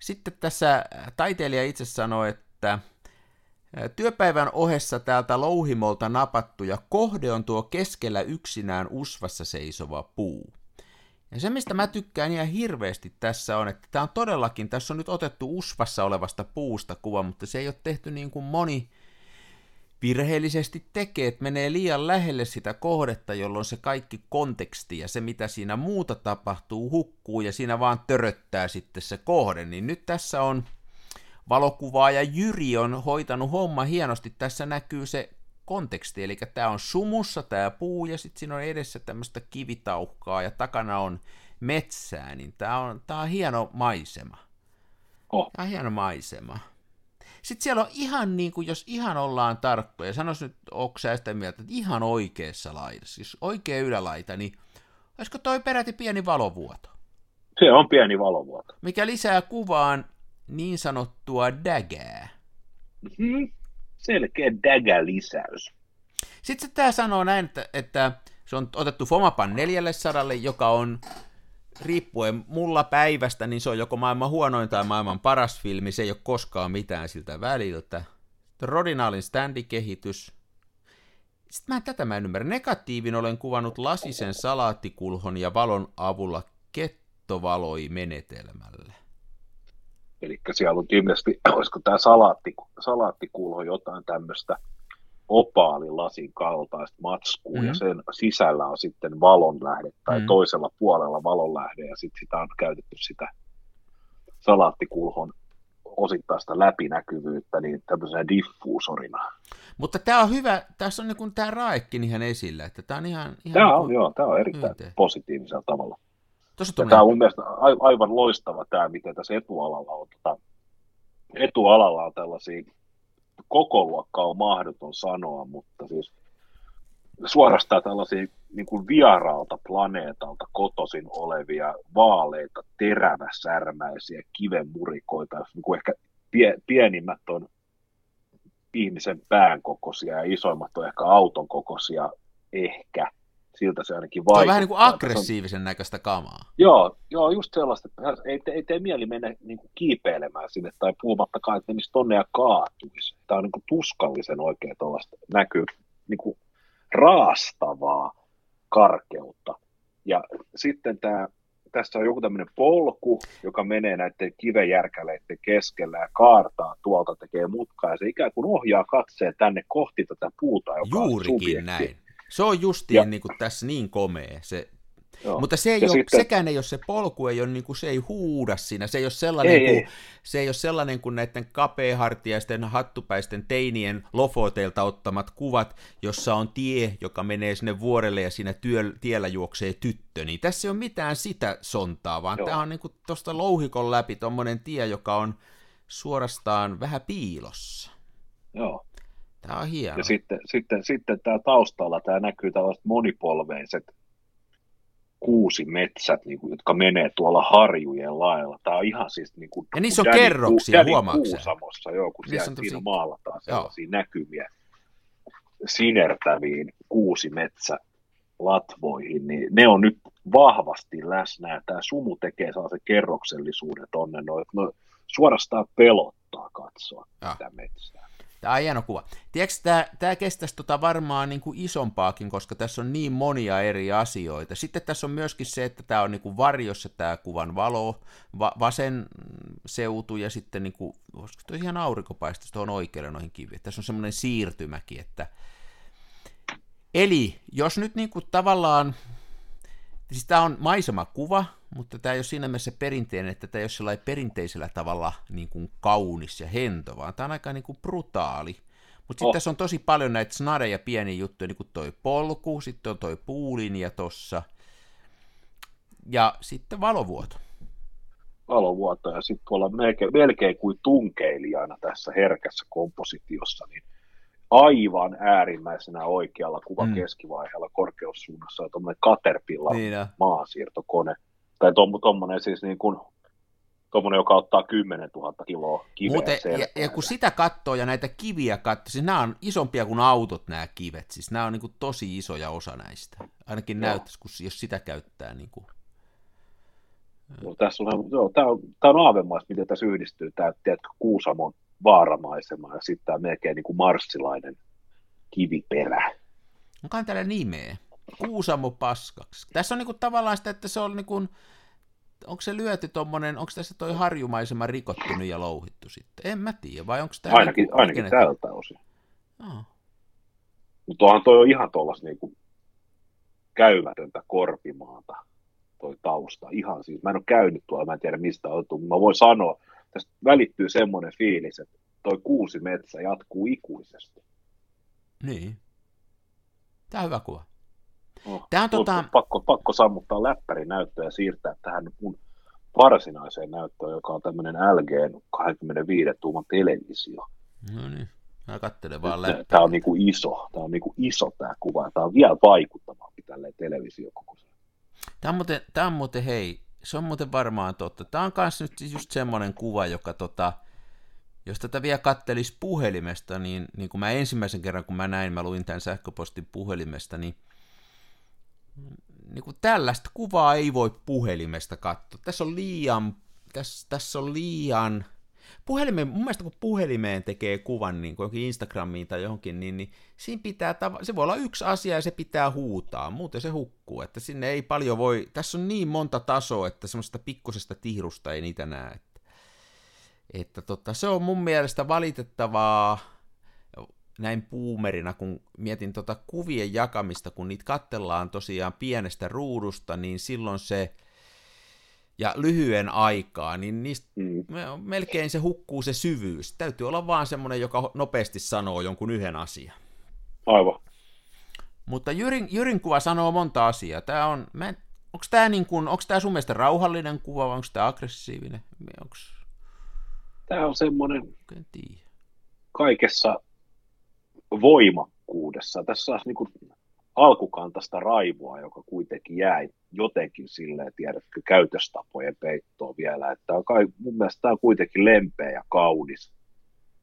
sitten tässä taiteilija itse sanoi, että Työpäivän ohessa täältä louhimolta napattu ja kohde on tuo keskellä yksinään usvassa seisova puu. Ja se, mistä mä tykkään ihan hirveästi tässä on, että tämä on todellakin, tässä on nyt otettu usvassa olevasta puusta kuva, mutta se ei ole tehty niin kuin moni virheellisesti tekee, että menee liian lähelle sitä kohdetta, jolloin se kaikki konteksti ja se, mitä siinä muuta tapahtuu, hukkuu ja siinä vaan töröttää sitten se kohde. Niin nyt tässä on valokuvaaja Jyri on hoitanut homma hienosti. Tässä näkyy se konteksti, eli tämä on sumussa tämä puu ja sitten siinä on edessä tämmöistä kivitauhkaa ja takana on metsää, niin tämä on, tää on hieno maisema. Oh. Tämä on hieno maisema. Sitten siellä on ihan niin kuin, jos ihan ollaan tarkkoja, sanois nyt, onko sä sitä mieltä, että ihan oikeassa laidassa, siis oikea ylälaita, niin olisiko toi peräti pieni valovuoto? Se on pieni valovuoto. Mikä lisää kuvaan niin sanottua dägää. Mm-hmm. Selkeä dägä-lisäys. Sitten tämä sanoo näin, että, että se on otettu Fomapan 400, joka on riippuen mulla päivästä, niin se on joko maailman huonoin tai maailman paras filmi, se ei ole koskaan mitään siltä väliltä. Rodinaalin standikehitys. Sitten mä tätä mä en ymmärrä. Negatiivin olen kuvannut lasisen salaattikulhon ja valon avulla kettovaloi menetelmällä. Eli siellä on ilmeisesti, olisiko tämä salaatti, salaattikulho jotain tämmöistä opaalilasin kaltaista matskua, mm-hmm. ja sen sisällä on sitten valonlähde, tai mm-hmm. toisella puolella valonlähde, ja sitten sitä on käytetty sitä salaattikulhon osittaista läpinäkyvyyttä niin tämmöisenä diffuusorina. Mutta tämä on hyvä, tässä on niin tämä raekin ihan esillä, että tämä on ihan... ihan tämä on, niin joo, tämä on erittäin myönteen. positiivisella tavalla. Tämä on mun mielestä aivan loistava tämä, miten tässä etualalla on, tota, etualalla on tällaisia koko on mahdoton sanoa, mutta siis suorastaan tällaisia niin kuin vieraalta planeetalta kotosin olevia vaaleita, teräväsärmäisiä kivenmurikoita, niin kuin ehkä pie, pienimmät on ihmisen pään kokoisia ja isoimmat on ehkä auton kokoisia ehkä siltä se ainakin vaikuttaa. Tämä on vähän niin kuin aggressiivisen näköistä kamaa. Joo, joo just sellaista, että ei, ei tee mieli mennä niin kuin kiipeilemään sinne tai puhumattakaan, että menisi tonne ja kaatuisi. Tämä on niin kuin tuskallisen oikein tuollaista näkyy niin kuin raastavaa karkeutta. Ja sitten tämä, tässä on joku tämmöinen polku, joka menee näiden kivejärkäleiden keskellä ja kaartaa tuolta, tekee mutkaa, ja se ikään kuin ohjaa katseen tänne kohti tätä puuta, joka Juurikin on näin. Se on justiin ja, niin kuin tässä niin komea se Joo. Mutta se ei ole, sitten... sekään ei ole se polku, ei ole, niin kuin, se ei huuda siinä, se ei ole sellainen, ei, kuin, ei. Se ei ole sellainen kuin näiden kapeahartiaisten, hattupäisten teinien lofoteilta ottamat kuvat, jossa on tie, joka menee sinne vuorelle ja siinä työ, tiellä juoksee tyttö, niin tässä ei ole mitään sitä sontaa, vaan Joo. tämä on niin tuosta louhikon läpi tuommoinen tie, joka on suorastaan vähän piilossa. Joo. Tämä on hieno. Ja sitten, sitten, sitten tämä taustalla, tämä näkyy tällaiset monipolveiset kuusi metsät, niin kuin, jotka menee tuolla harjujen lailla. Tämä on ihan siis niin kuin... Ja niissä on kerroksia, huomaatko Kuusamossa, joo, kun siellä, tosi... siinä maalataan sellaisia joo. näkymiä sinertäviin kuusi metsä latvoihin, niin ne on nyt vahvasti läsnä, tämä sumu tekee sellaisen kerroksellisuuden tonne, no, no suorastaan pelottaa katsoa ja. tätä metsää. Tämä on hieno kuva. Tiedätkö, tämä, tämä kestäisi tota varmaan niin kuin isompaakin, koska tässä on niin monia eri asioita. Sitten tässä on myöskin se, että tämä on niin kuin varjossa tämä kuvan valo, va- vasen seutu ja sitten niin kuin, olisiko tuo ihan aurinkopaistus tuohon oikealle noihin kiviin. Tässä on semmoinen siirtymäkin, että Eli jos nyt niin kuin tavallaan, siis tämä on maisemakuva, mutta tämä ei ole siinä mielessä perinteinen, että tämä ei ole sellainen perinteisellä tavalla niin kuin kaunis ja hento, vaan tämä on aika niin kuin brutaali. Mutta sitten oh. tässä on tosi paljon näitä snareja pieniä juttuja, niin kuin toi polku, sitten on toi puulinja tossa, ja sitten valovuoto. Valovuoto, ja sitten olla melkein, melkein kuin tunkeilijana tässä herkässä kompositiossa, niin aivan äärimmäisenä oikealla kuvan mm. keskivaiheella korkeussuunnassa on tuommoinen Caterpillar niin, maasiirtokone – tai tuommoinen siis niin kuin, tuommoinen, joka ottaa 10 000 kiloa kiveä Muuten, ja, ja, kun sitä katsoo ja näitä kiviä katsoo, siis nämä on isompia kuin autot nämä kivet, siis nämä on niin kuin tosi isoja osa näistä. Ainakin näyttäisi, kun, jos sitä käyttää. Niin kuin. No, tässä on, joo, tämä, on, tämä on aavemaista, miten tässä yhdistyy tämä tiedätkö, Kuusamon vaaramaisema ja sitten tämä melkein niin kuin marssilainen kiviperä. Onkohan täällä nimeä? Kuusamo paskaksi. Tässä on niinku tavallaan sitä, että se on niinku, onko se lyöty tuommoinen, onko tässä toi harjumaisema rikottunut ja louhittu sitten? En mä tiedä, vai onko tämä... Ainakin, niinku ainakin tältä osin. Oh. Mutta onhan toi on ihan tuollaista niinku käymätöntä korpimaata, toi tausta. Ihan siis, mä en ole käynyt tuolla, mä en tiedä mistä on tullut. Mä voin sanoa, tästä välittyy semmoinen fiilis, että toi kuusi metsä jatkuu ikuisesti. Niin. Tämä on hyvä kuva. Oh, Tämä on tota... pakko, pakko sammuttaa läppärin näyttöä ja siirtää tähän mun varsinaiseen näyttöön, joka on tämmöinen LG 25 tuuman televisio. No niin, mä katselen vaan läppärin. Tämä on niinku iso, tämä on niinku iso tämä kuva, tämä on vielä vaikuttavampi tälleen televisiokokoiselle. Tämä on muuten, tämä on muuten, hei, se on muuten varmaan totta. Tämä on myös nyt just semmoinen kuva, joka tota, jos tätä vielä kattelisi puhelimesta, niin, niin kuin mä ensimmäisen kerran, kun mä näin, mä luin tämän sähköpostin puhelimesta, niin niin kuin tällaista kuvaa ei voi puhelimesta katsoa. Tässä on liian, tässä, tässä on liian, puhelimen, mun mielestä kun puhelimeen tekee kuvan niin kuin johonkin Instagramiin tai johonkin, niin, niin siinä pitää, se voi olla yksi asia ja se pitää huutaa, muuten se hukkuu, että sinne ei paljon voi, tässä on niin monta tasoa, että semmoista pikkusesta tihrusta ei niitä näe. Että, että tota, se on mun mielestä valitettavaa, näin puumerina, kun mietin tota kuvien jakamista, kun niitä kattellaan tosiaan pienestä ruudusta, niin silloin se, ja lyhyen aikaa, niin niistä mm. melkein se hukkuu se syvyys. Täytyy olla vaan semmoinen, joka nopeasti sanoo jonkun yhden asian. Aivan. Mutta Jyrin, Jyrin kuva sanoo monta asiaa. Tämä on, onko tämä niin kuin, onko tämä sun mielestä rauhallinen kuva vai onko tämä aggressiivinen? Onks... Tämä on semmoinen kaikessa voimakkuudessa. Tässä on niin kuin alkukantasta raivoa, joka kuitenkin jäi jotenkin silleen, tiedätkö, käytöstapojen peittoon vielä. Että on kai, mun mielestä tämä on kuitenkin lempeä ja kaunis,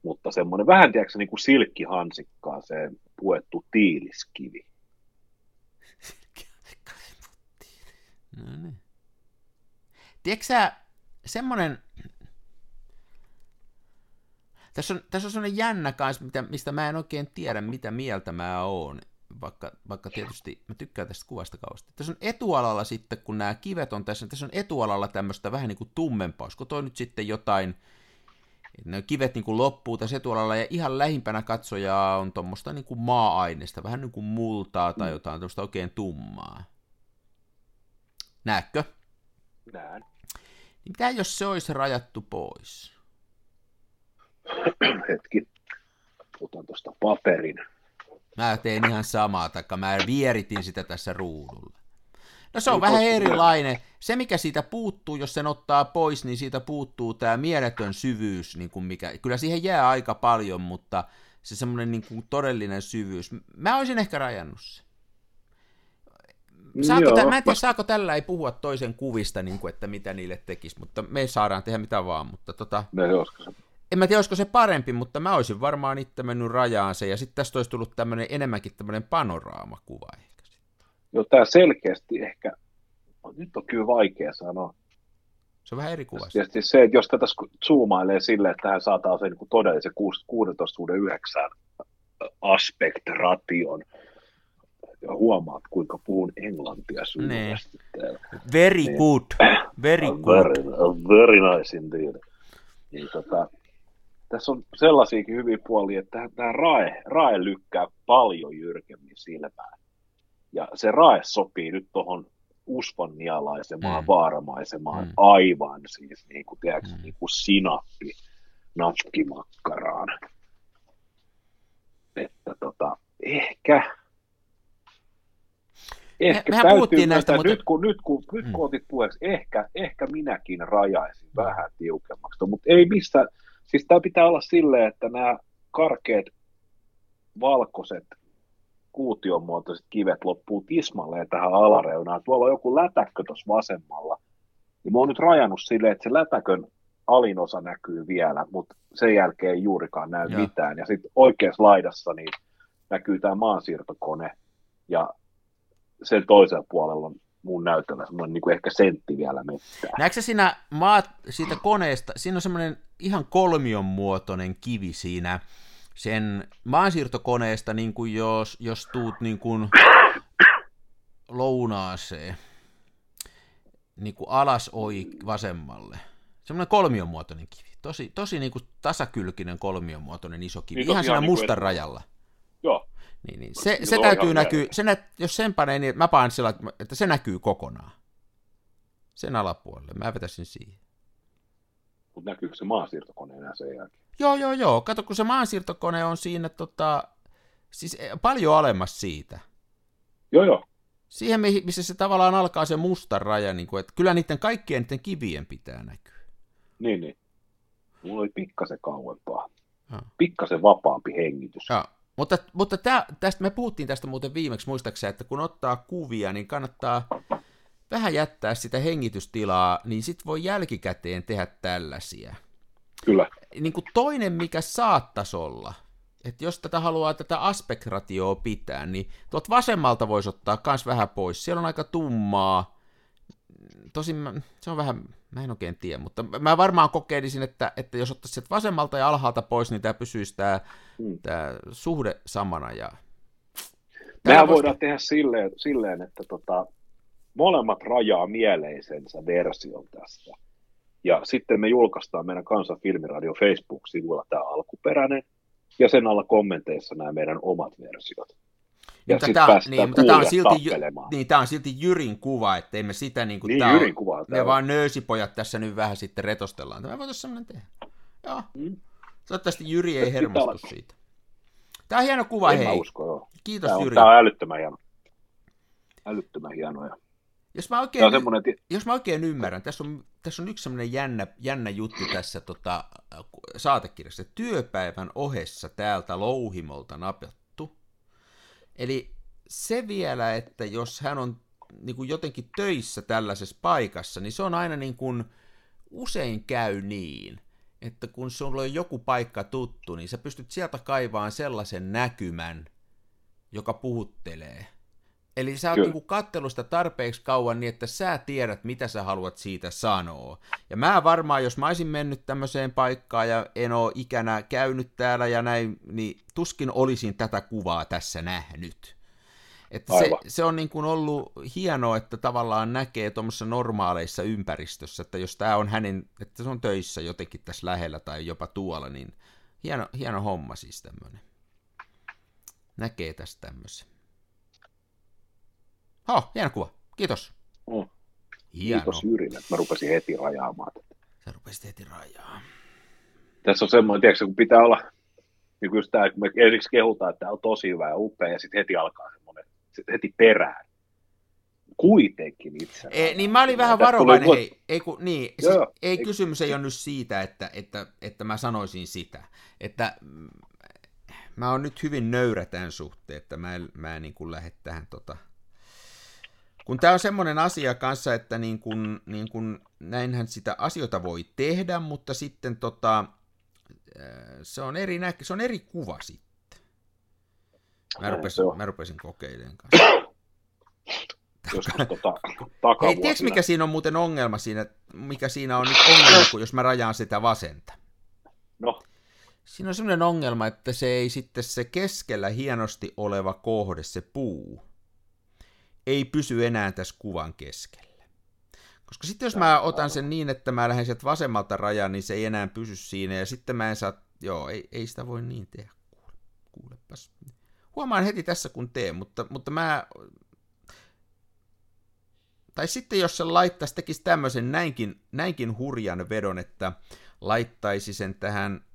mutta semmoinen vähän, tiedätkö, niin kuin silkkihansikkaaseen puettu tiiliskivi. No niin. Tiedätkö sä, semmoinen, tässä on, tässä on sellainen jännä kanssa, mistä mä en oikein tiedä, mitä mieltä mä oon. Vaikka, vaikka tietysti mä tykkään tästä kuvasta kauheasti. Tässä on etualalla sitten, kun nämä kivet on tässä, tässä on etualalla tämmöistä vähän niin kuin tummempaa, olisiko toi nyt sitten jotain, että ne kivet niin kuin loppuu tässä etualalla ja ihan lähimpänä katsojaa on tuommoista niin kuin maa-aineista, vähän niin kuin multaa tai jotain tämmöistä oikein tummaa. Näetkö? Näen. Niin mitä jos se olisi rajattu pois? Hetki. Otan tuosta paperin. Mä tein ihan samaa, taikka mä vieritin sitä tässä ruudulla. No se on Ei vähän erilainen. Se, mikä siitä puuttuu, jos sen ottaa pois, niin siitä puuttuu tämä mieletön syvyys, niin kuin mikä, kyllä siihen jää aika paljon, mutta se semmoinen niin kuin todellinen syvyys. Mä olisin ehkä rajannut se. Saako Joo, tä, mä en tiedä, saako tällä ei puhua toisen kuvista, niin kuin, että mitä niille tekisi, mutta me saadaan tehdä mitä vaan, mutta tota, No, olisiko se en mä tiedä, olisiko se parempi, mutta mä olisin varmaan itse mennyt rajaan se, ja sitten tästä olisi tullut tämmöinen enemmänkin tämmöinen panoraamakuva ehkä. Joo, tämä selkeästi ehkä, nyt on kyllä vaikea sanoa. Se on vähän eri kuva. Tietysti se, että jos tätä zoomailee silleen, että tähän saattaa se niin todellisen 16 suhde 9 aspect ration, ja huomaat, kuinka puhun englantia täällä. Very Niin. good, very good. Very, very nice indeed. Niin, tota, tässä on sellaisiakin hyviä puolia, että tämä rae, rae lykkää paljon jyrkemmin silmään. Ja se rae sopii nyt tuohon usvannialaisemaan, Mm. mm. vaaramaisemaan Mm. mm. aivan siis niin kuin, tiedätkö, Mm. mm. niin kuin sinappi nakkimakkaraan. Että tota, ehkä, ehkä mehän täytyy näistä, mutta- nyt kun, nyt kun, nyt Mm. kun otit puheeksi, ehkä, ehkä minäkin rajaisin vähän tiukemmaksi, mutta ei missään, siis tämä pitää olla silleen, että nämä karkeat valkoiset kuution muotoiset kivet loppuu tismalleen tähän alareunaan. Tuolla on joku lätäkkö tuossa vasemmalla. Ja mä oon nyt rajannut silleen, että se lätäkön alinosa näkyy vielä, mutta sen jälkeen ei juurikaan näy Joo. mitään. Ja sitten oikeassa laidassa niin näkyy tämä maansiirtokone ja sen toisella puolella on mun näytöllä semmoinen niin kuin ehkä sentti vielä mettää. Näetkö sä siinä maat, siitä koneesta, siinä on semmoinen ihan kolmion muotoinen kivi siinä sen maansiirtokoneesta, niin kuin jos, jos tuut niin kuin lounaaseen, niin kuin alas oi vasemmalle. Semmoinen kolmion muotoinen kivi. Tosi, tosi niin kuin tasakylkinen kolmion muotoinen iso kivi. Niin, ihan siinä niin mustan et- rajalla. Niin, niin. Se, se täytyy näkyä, se nä, jos sen panee niin, mä panen sillä, että- se näkyy kokonaan. Sen alapuolelle, mä vetäisin siihen. mutta näkyykö se maansiirtokone enää sen jälkeen? Joo, joo, joo. Kato, kun se maansiirtokone on siinä tota, siis eh, paljon alemmas siitä. Joo, joo. Siihen, missä se tavallaan alkaa se musta raja, niin kuin, että kyllä niiden kaikkien niiden kivien pitää näkyä. Niin, niin. Mulla oli pikkasen kauempaa. Joo. Pikkasen vapaampi hengitys. Joo. Mutta, mutta tää, tästä, me puhuttiin tästä muuten viimeksi, muistaakseni, että kun ottaa kuvia, niin kannattaa vähän jättää sitä hengitystilaa, niin sit voi jälkikäteen tehdä tällaisia. Kyllä. niin kuin toinen, mikä saattaisi olla, että jos tätä haluaa tätä aspektratioa pitää, niin tuot vasemmalta voisi ottaa kans vähän pois. Siellä on aika tummaa. Tosin se on vähän, mä en oikein tiedä, mutta mä varmaan kokeilisin, että, että jos ottaisi sieltä vasemmalta ja alhaalta pois, niin tämä pysyisi tämä, Mm. tämä suhde samana. Ja... Voisi- voidaan tehdä silleen, silleen että tota, molemmat rajaa mieleisensä version tästä. Ja sitten me julkaistaan meidän Kansan Filmiradio Facebook-sivuilla tämä alkuperäinen, ja sen alla kommenteissa nämä meidän omat versiot. Ja mutta päästään niin, mutta tämä on, kuulijat silti, niin, tää on silti Jyrin kuva, ettei me sitä niin kuin, Niin, on- Jyrin kuva. Me vaan nöysipojat tässä nyt vähän sitten retostellaan. Tämä voitaisiin semmoinen tehdä. Joo. Mm. Toivottavasti Jyri ei hermostu siitä. Tämä on hieno kuva, En hei. usko, joo. Kiitos Tämä on, Jyri. tämä on älyttömän hieno. Älyttömän hieno. Jos mä tämä oikein, on semmoinen, jos mä oikein ymmärrän, tässä on, tässä on yksi semmoinen jännä, jännä juttu tässä tota, saatekirjassa. Työpäivän ohessa täältä louhimolta napattu. Eli se vielä, että jos hän on niin kuin jotenkin töissä tällaisessa paikassa, niin se on aina niin kuin, usein käy niin, että kun sulla on joku paikka tuttu, niin sä pystyt sieltä kaivaan sellaisen näkymän, joka puhuttelee. Eli sä oot Kyllä. niinku kattellut sitä tarpeeksi kauan niin, että sä tiedät, mitä sä haluat siitä sanoa. Ja mä varmaan, jos mä olisin mennyt tämmöiseen paikkaan ja en oo ikänä käynyt täällä ja näin, niin tuskin olisin tätä kuvaa tässä nähnyt. Että se, se on niin kuin ollut hienoa, että tavallaan näkee tuommoisessa normaaleissa ympäristössä, että jos tämä on hänen, että se on töissä jotenkin tässä lähellä tai jopa tuolla, niin hieno, hieno homma siis tämmöinen. Näkee tästä tämmöisen. Oh, hieno kuva. Kiitos. Mm. Hieno. Kiitos Jyrin, että mä rupesin heti rajaamaan tätä. Sä rupesit heti rajaamaan. Tässä on semmoinen, tiedätkö, kun pitää olla, niin kuin tämä, kun me ensiksi kehutaan, että tämä on tosi hyvä ja upea, ja sitten heti alkaa semmoinen, sit heti perään. Kuitenkin itse. Ei, niin mä olin vähän varovainen, hei, ei, kun, niin, siis, joo, ei, ei, kysymys ei ole nyt siitä, että, että, että mä sanoisin sitä, että mm, mä oon nyt hyvin nöyrä tämän suhteen, että mä en, mä en niin kuin lähde tähän tota, kun tämä on semmoinen asia kanssa, että niin kun, niin kun, näinhän sitä asioita voi tehdä, mutta sitten tota, se, on eri näkö, se on eri kuva sitten. Mä rupesin, mä rupesin kokeilemaan kanssa. Joskus tota, Hei, tiedätkö mikä siinä on muuten ongelma siinä, mikä siinä on nyt ongelma, kun jos mä rajaan sitä vasenta? No. Siinä on semmoinen ongelma, että se ei sitten se keskellä hienosti oleva kohde, se puu, ei pysy enää tässä kuvan keskellä. Koska sitten jos mä otan sen niin, että mä lähden sieltä vasemmalta rajaan, niin se ei enää pysy siinä, ja sitten mä en saa, joo, ei, ei sitä voi niin tehdä, kuule, kuulepas. Huomaan heti tässä kun teen, mutta, mutta mä, tai sitten jos se laittaisi, tekisi tämmöisen näinkin, näinkin hurjan vedon, että laittaisi sen tähän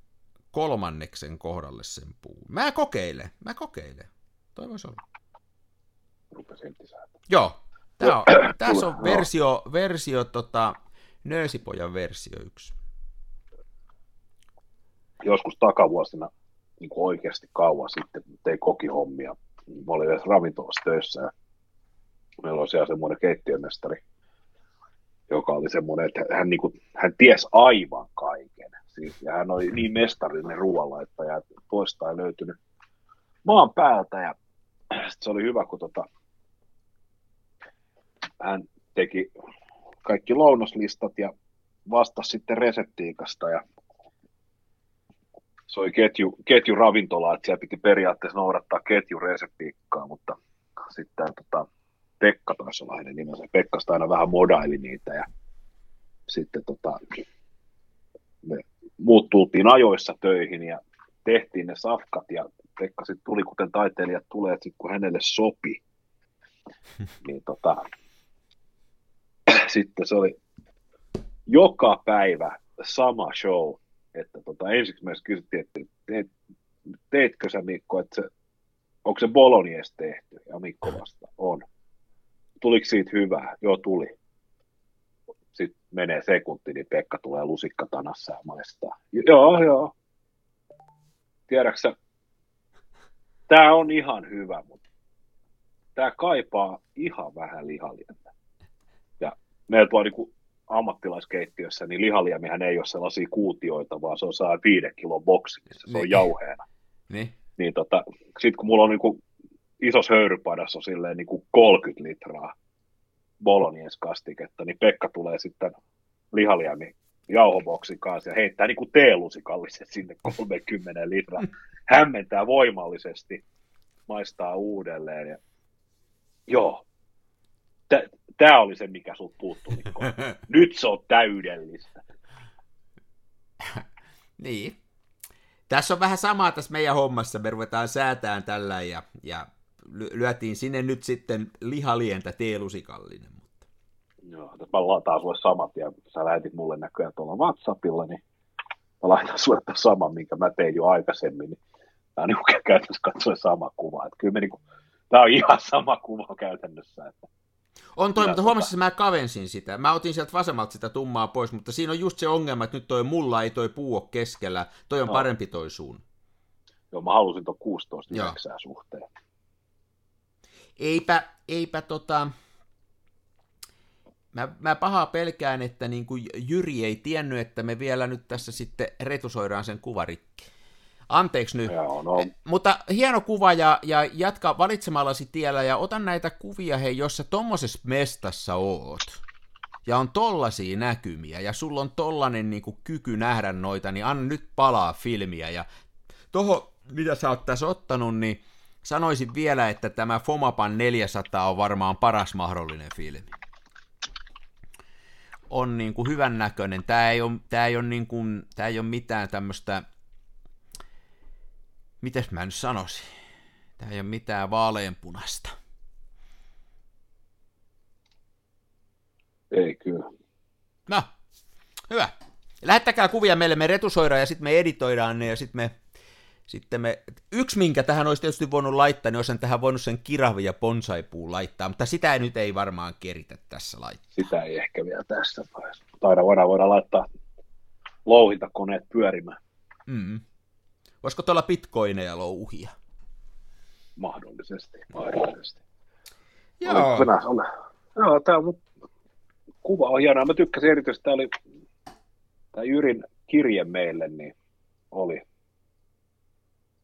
kolmanneksen kohdalle sen puun. Mä kokeilen, mä kokeilen. Toi voisi olla rupesi entisäätä. Joo, Tää on, tässä on versio, versio tota, Nöösipojan versio yksi. Joskus takavuosina niin kuin oikeasti kauan sitten, tein kokihommia. Mä olin edes ravintolassa töissä ja meillä oli siellä semmoinen keittiömestari, joka oli semmoinen, että hän, niin kuin, hän ties aivan kaiken. Siis, ja hän oli niin mestarinen ruoanlaittaja, että toista ei löytynyt maan päältä. Ja se oli hyvä, kun tota, hän teki kaikki lounaslistat ja vastasi sitten reseptiikasta ja se oli ketju, ketjuravintola, että siellä piti periaatteessa noudattaa ketjureseptiikkaa, mutta sitten tota, Pekka taisi olla hänen nimensä. Pekkasta aina vähän modaili niitä ja sitten tota, me muut tultiin ajoissa töihin ja tehtiin ne safkat ja Pekka sitten tuli, kuten taiteilijat tulee, sit kun hänelle sopi, niin tota, sitten se oli joka päivä sama show, että tota, ensiksi myös kysyttiin, että teet, teetkö sä Mikko, että se, onko se Bolonies tehty? Ja Mikko vasta, on. Tuliko siitä hyvää? Joo, tuli. Sitten menee sekunti, niin Pekka tulee lusikkatanassa ja maistaa. Joo, joo. Tiedäksä, tämä on ihan hyvä, mutta tämä kaipaa ihan vähän lihalientä meillä tuolla niin ammattilaiskeittiössä, niin lihaliemihän ei ole sellaisia kuutioita, vaan se on saa viiden kilon boksi, missä se on niin. jauheena. Niin. niin tota, sitten kun mulla on niin kuin isossa höyrypadassa on silleen niin kuin 30 litraa bolognese-kastiketta, niin Pekka tulee sitten lihaliemi jauhoboksin kanssa ja heittää niin kuin teelusikallisen sinne 30 litraa. Hämmentää voimallisesti, maistaa uudelleen. Ja... Joo, Tämä oli se, mikä sulta puuttui, Mikko. Nyt se on täydellistä. niin. Tässä on vähän samaa tässä meidän hommassa. Me ruvetaan säätään tällä ja, ja lyötiin sinne nyt sitten lihalientä teelusikallinen. Mutta... Joo, mä lataan sulle samat ja sä lähetit mulle näköjään tuolla WhatsAppilla, niin mä laitan sulle saman, minkä mä tein jo aikaisemmin. Niin tämä on niin käytännössä katsoen sama kuva. Että kyllä me niin kuin, tämä on ihan sama kuva käytännössä. Että on toi, mutta tota- huomasin, että mä kavensin sitä. Mä otin sieltä vasemmalta sitä tummaa pois, mutta siinä on just se ongelma, että nyt toi mulla ei toi puu ole keskellä. Toi on no. parempi toi suun. Joo, mä halusin tuon 16 suhteen. Eipä, eipä tota... Mä, mä pahaa pelkään, että niin kuin Jyri ei tiennyt, että me vielä nyt tässä sitten retusoidaan sen kuvarikki. Anteeksi nyt. Joo, no. Eh, mutta hieno kuva ja, ja jatka valitsemallasi tiellä ja otan näitä kuvia, hei, jos sä tommosessa mestassa oot ja on tollasia näkymiä ja sulla on tollanen niin kuin, kyky nähdä noita, niin anna nyt palaa filmiä ja toho, mitä sä oot tässä ottanut, niin sanoisin vielä, että tämä Fomapan 400 on varmaan paras mahdollinen filmi. On niin kuin hyvän näköinen. Tämä ei ole, tämä ei ole, niin kuin, tämä ei ole mitään tämmöistä, mitäs mä nyt sanoisin, tämä ei ole mitään vaaleanpunasta. Ei kyllä. No, hyvä. Lähettäkää kuvia meille, me retusoidaan ja sitten me editoidaan ne ja sitten me sitten me, yksi minkä tähän olisi tietysti voinut laittaa, niin olisi tähän voinut sen kirahvi ja bonsaipuun laittaa, mutta sitä ei nyt ei varmaan keritä tässä laittaa. Sitä ei ehkä vielä tässä vaiheessa. Taida voidaan, voidaan laittaa louhintakoneet pyörimään. Mm. Voisiko tuolla bitcoineja louhia? Mahdollisesti, mahdollisesti. Joo. Oli, oli, joo, tämä on, kuva on hienoa. Mä tykkäsin erityisesti, tämä oli tämä Jyrin kirje meille, niin oli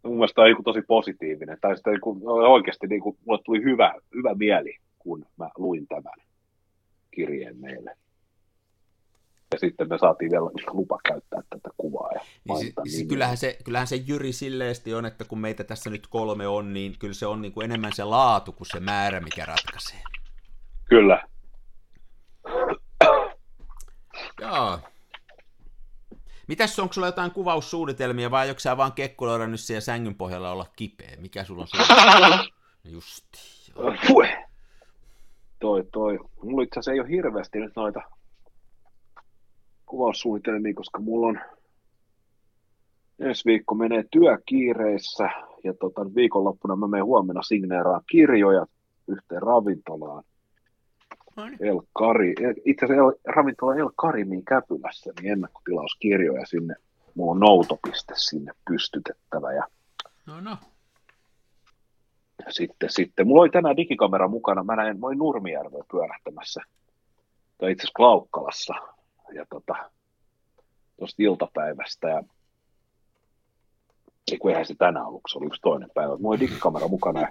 mun mielestä on tosi positiivinen. Tai sitten niin oikeasti niin kuin, mulle tuli hyvä, hyvä mieli, kun mä luin tämän kirjeen meille. Ja sitten me saatiin vielä lupa käyttää tätä kuvaa. Ja niin, siis, kyllähän, se, kyllähän se Jyri silleesti on, että kun meitä tässä nyt kolme on, niin kyllä se on niin kuin enemmän se laatu kuin se määrä, mikä ratkaisee. Kyllä. Joo. Mitäs, onko sulla jotain kuvaussuunnitelmia vai onko sä vaan kekkuloida nyt siellä sängyn pohjalla olla kipeä? Mikä sulla on suunnitelma? Justi. Toi, toi. Mulla itse asiassa ei ole hirveästi nyt noita kuvaussuunnitelmia, koska mulla on ensi viikko menee työkiireissä ja tota, viikonloppuna mä menen huomenna signeeraan kirjoja yhteen ravintolaan. El Kari, itse asiassa El, ravintola El Karimiin Käpylässä, niin ennakkotilauskirjoja sinne. Mulla on noutopiste sinne pystytettävä. Ja no no. Sitten, sitten, mulla oli tänään digikamera mukana, mä näin, mä olin Nurmijärvellä pyörähtämässä, tai itse asiassa Klaukkalassa, ja tota, tuosta iltapäivästä, ja ei kun eihän se tänään ollut, se oli yksi toinen päivä. Mulla oli digikamera mukana ja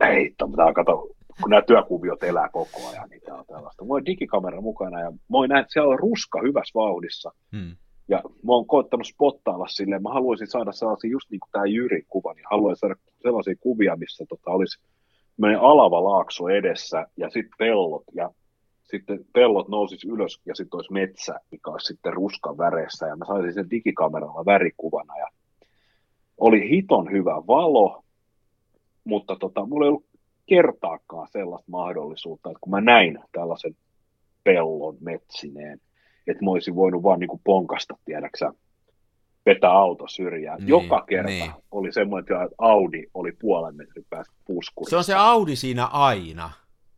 ei, tämä kato, kun nämä työkuviot elää koko ajan, niin tämä on tällaista. Mulla on digikamera mukana ja mä näin, että siellä on ruska hyvässä vauhdissa. Hmm. Ja mä oon koettanut spottailla silleen, mä haluaisin saada sellaisia, just niin kuin tämä Jyri kuva, niin haluaisin saada sellaisia kuvia, missä tota, olisi alava laakso edessä ja sitten pellot ja sitten pellot nousis ylös ja sitten olisi metsä, mikä olisi sitten ruskan väreissä ja mä saisin sen digikameralla värikuvana ja oli hiton hyvä valo, mutta tota, mulla ei ollut kertaakaan sellaista mahdollisuutta, että kun mä näin tällaisen pellon metsineen, että mä olisin voinut vaan niin kuin ponkasta, tiedäksä, vetää auto syrjään. Niin, Joka kerta niin. oli semmoinen, että Audi oli puolen metrin päästä puskurissa. Se on se Audi siinä aina.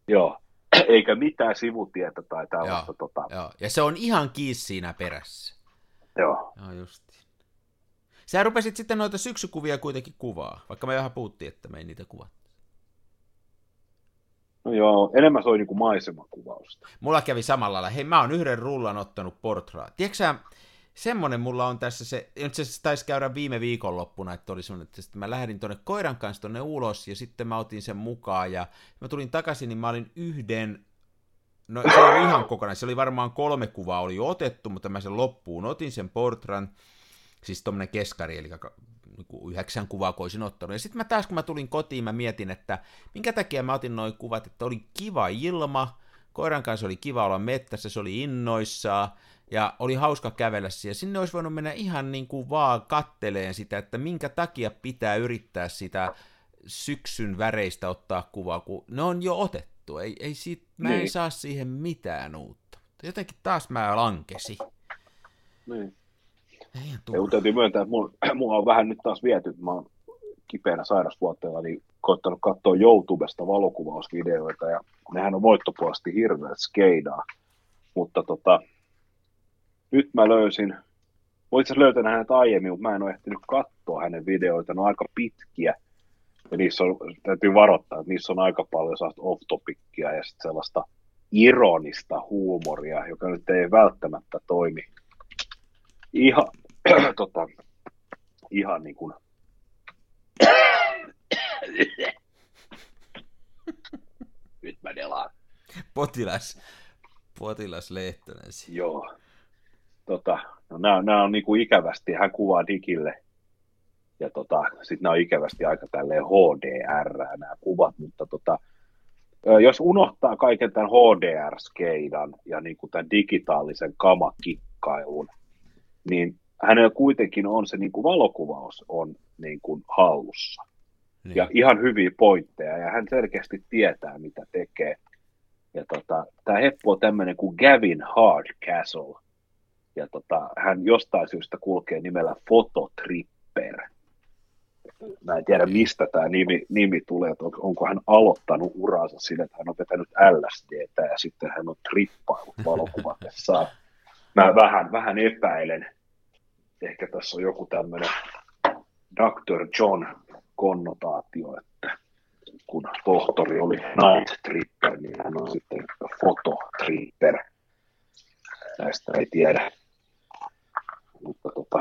Joo, eikä mitään sivutietä tai tällaista. Joo, tota... joo. Ja se on ihan kiis siinä perässä. Joo. Joo, just. Sä rupesit sitten noita syksykuvia kuitenkin kuvaa, vaikka me vähän puhuttiin, että me ei niitä kuvattu. No joo, enemmän se oli niinku maisemakuvausta. Mulla kävi samalla lailla. Hei, mä oon yhden rullan ottanut portraa. Tiedätkö sä, semmonen mulla on tässä se, itse asiassa taisi käydä viime viikonloppuna, että oli semmonen, että mä lähdin tonne koiran kanssa tonne ulos, ja sitten mä otin sen mukaan, ja mä tulin takaisin, niin mä olin yhden, no se oli ihan kokonaan, se oli varmaan kolme kuvaa oli otettu, mutta mä sen loppuun otin sen portran, siis tommonen keskari, eli niin yhdeksän kuvaa koisin ottanut. Ja sitten mä taas, kun mä tulin kotiin, mä mietin, että minkä takia mä otin noin kuvat, että oli kiva ilma, koiran kanssa oli kiva olla mettässä, se oli innoissaan, ja oli hauska kävellä siellä. Sinne olisi voinut mennä ihan niin kuin vaan katteleen sitä, että minkä takia pitää yrittää sitä syksyn väreistä ottaa kuvaa, kun ne on jo otettu. Ei, ei siitä, mä niin. en saa siihen mitään uutta. Jotenkin taas mä lankesi. Niin. Ja täytyy myöntää, että mulla, mulla on vähän nyt taas viety, mä oon kipeänä sairasvuotteella, niin koittanut katsoa YouTubesta valokuvausvideoita, ja nehän on voittopuolesti hirveät skeidaa. Mutta tota, nyt mä löysin, mä itse löytänyt hänet aiemmin, mutta mä en ole ehtinyt katsoa hänen videoita, ne on aika pitkiä, ja niissä on, täytyy varoittaa, että niissä on aika paljon sellaista off-topicia ja sitten sellaista ironista huumoria, joka nyt ei välttämättä toimi ihan, tota, ihan niin kuin... Nyt mä delaan. Potilas, potilas Lehtonen. Joo. Tota, no nämä, nämä on niin kuin ikävästi, hän kuvaa digille. Ja tota, sitten nämä on ikävästi aika tälleen HDR nämä kuvat, mutta tota, jos unohtaa kaiken tämän HDR-skeidan ja niin kuin tämän digitaalisen kamakikkailun, niin hänellä kuitenkin on se niin kuin valokuvaus on niin kuin hallussa. Niin. Ja ihan hyviä pointteja, ja hän selkeästi tietää, mitä tekee. Ja tota, tämä heppu on tämmöinen kuin Gavin Hardcastle, ja tota, hän jostain syystä kulkee nimellä Fototripper. Mä en tiedä, mistä tämä nimi, nimi tulee, että onko hän aloittanut uransa sillä, että hän on vetänyt LSDtä ja sitten hän on trippailut valokuvatessaan. Mä vähän, vähän epäilen, ehkä tässä on joku tämmöinen Dr. John konnotaatio, että kun tohtori oli night tripper, niin hän on sitten fototripper. Näistä ei tiedä. Mutta, tota,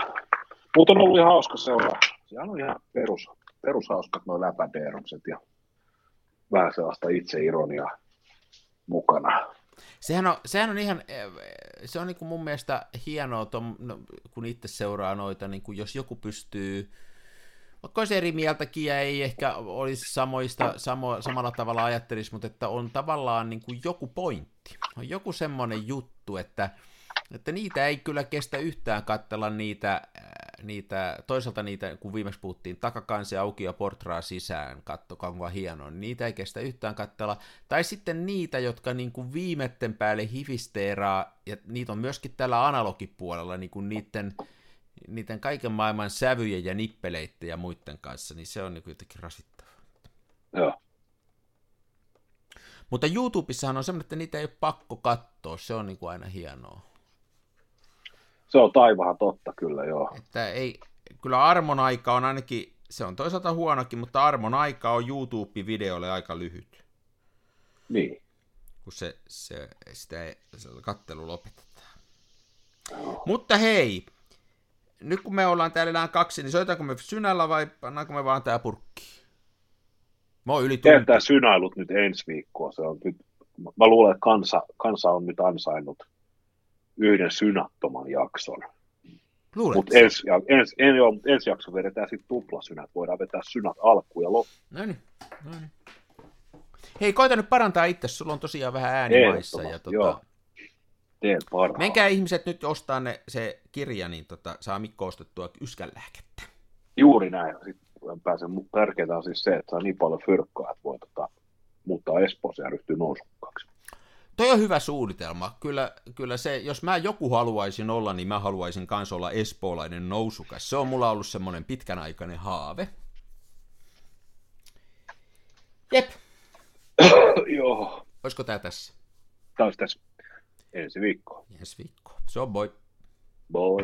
mutta on ollut ihan hauska seuraa. Sehän on ihan perus, perushauskat nuo läpädeerukset ja vähän sellaista itseironiaa mukana. Sehän on, sehän on ihan, se on niin kuin mun mielestä hienoa, tom, no, kun itse seuraa noita, niin kuin jos joku pystyy, vaikka olisi eri mieltäkin ja ei ehkä olisi samoista, samo, samalla tavalla ajattelisi, mutta että on tavallaan niin kuin joku pointti, on joku semmoinen juttu, että, että niitä ei kyllä kestä yhtään katsella niitä, niitä, toisaalta niitä, kun viimeksi puhuttiin, takakansi auki ja portraa sisään, katto kuinka hienoa, niin niitä ei kestä yhtään katsella. Tai sitten niitä, jotka niin kuin viimetten päälle hifisteeraa, ja niitä on myöskin tällä analogipuolella, niin kuin niiden, niiden kaiken maailman sävyjen ja nippeleiden ja muiden kanssa, niin se on niin jotenkin rasittavaa. Joo. Mutta YouTubessahan on semmoinen, että niitä ei ole pakko katsoa, se on niin kuin aina hienoa. Se on taivahan totta kyllä, joo. Että ei, kyllä armon aika on ainakin, se on toisaalta huonokin, mutta armon aika on YouTube-videolle aika lyhyt. Niin. Kun se, se, sitä, se kattelu lopetetaan. Mutta hei, nyt kun me ollaan täällä kaksi, niin soitaanko me synällä vai pannaanko me vaan tää purkki? Mä oon yli tunti. nyt ensi viikkoa. Se on nyt, mä luulen, että kansa, kansa on nyt ansainnut yhden synattoman jakson. Mutta ensi, ens, en, joo, ensi jakso vedetään sitten tuplasynät. Voidaan vetää synät alkuun ja loppuun. No niin, no niin. Hei, koita nyt parantaa itse. Sulla on tosiaan vähän äänimaissa. Ja tota... Joo. Teen Menkää ihmiset nyt ostaa ne, se kirja, niin tota, saa Mikko ostettua yskänlääkettä. Juuri näin. Sitten pääsen, tärkeintä on siis se, että saa niin paljon fyrkkaa, että voi tota, muuttaa Espooseen ja ryhtyä nousukkaaksi. Toi on hyvä suunnitelma. Kyllä, kyllä se, jos mä joku haluaisin olla, niin mä haluaisin kans olla espoolainen nousukas. Se on mulla ollut semmoinen pitkän aikainen haave. Jep. Joo. Olisiko tää tässä? Taas tässä. Ensi viikko. Ensi viikko. Se on boy. Boy.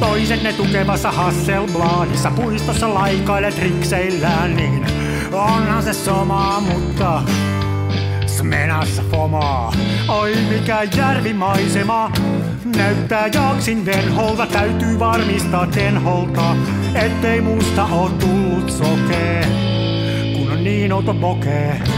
Toiset ne tukevassa Hasselbladissa puistossa laikailet rikseillään, niin onhan se sama, mutta Smenassa fomaa. Oi mikä järvimaisema, näyttää jaksin venholta, täytyy varmistaa tenholta, ettei musta oo tullut sokee, kun on niin outo pokee.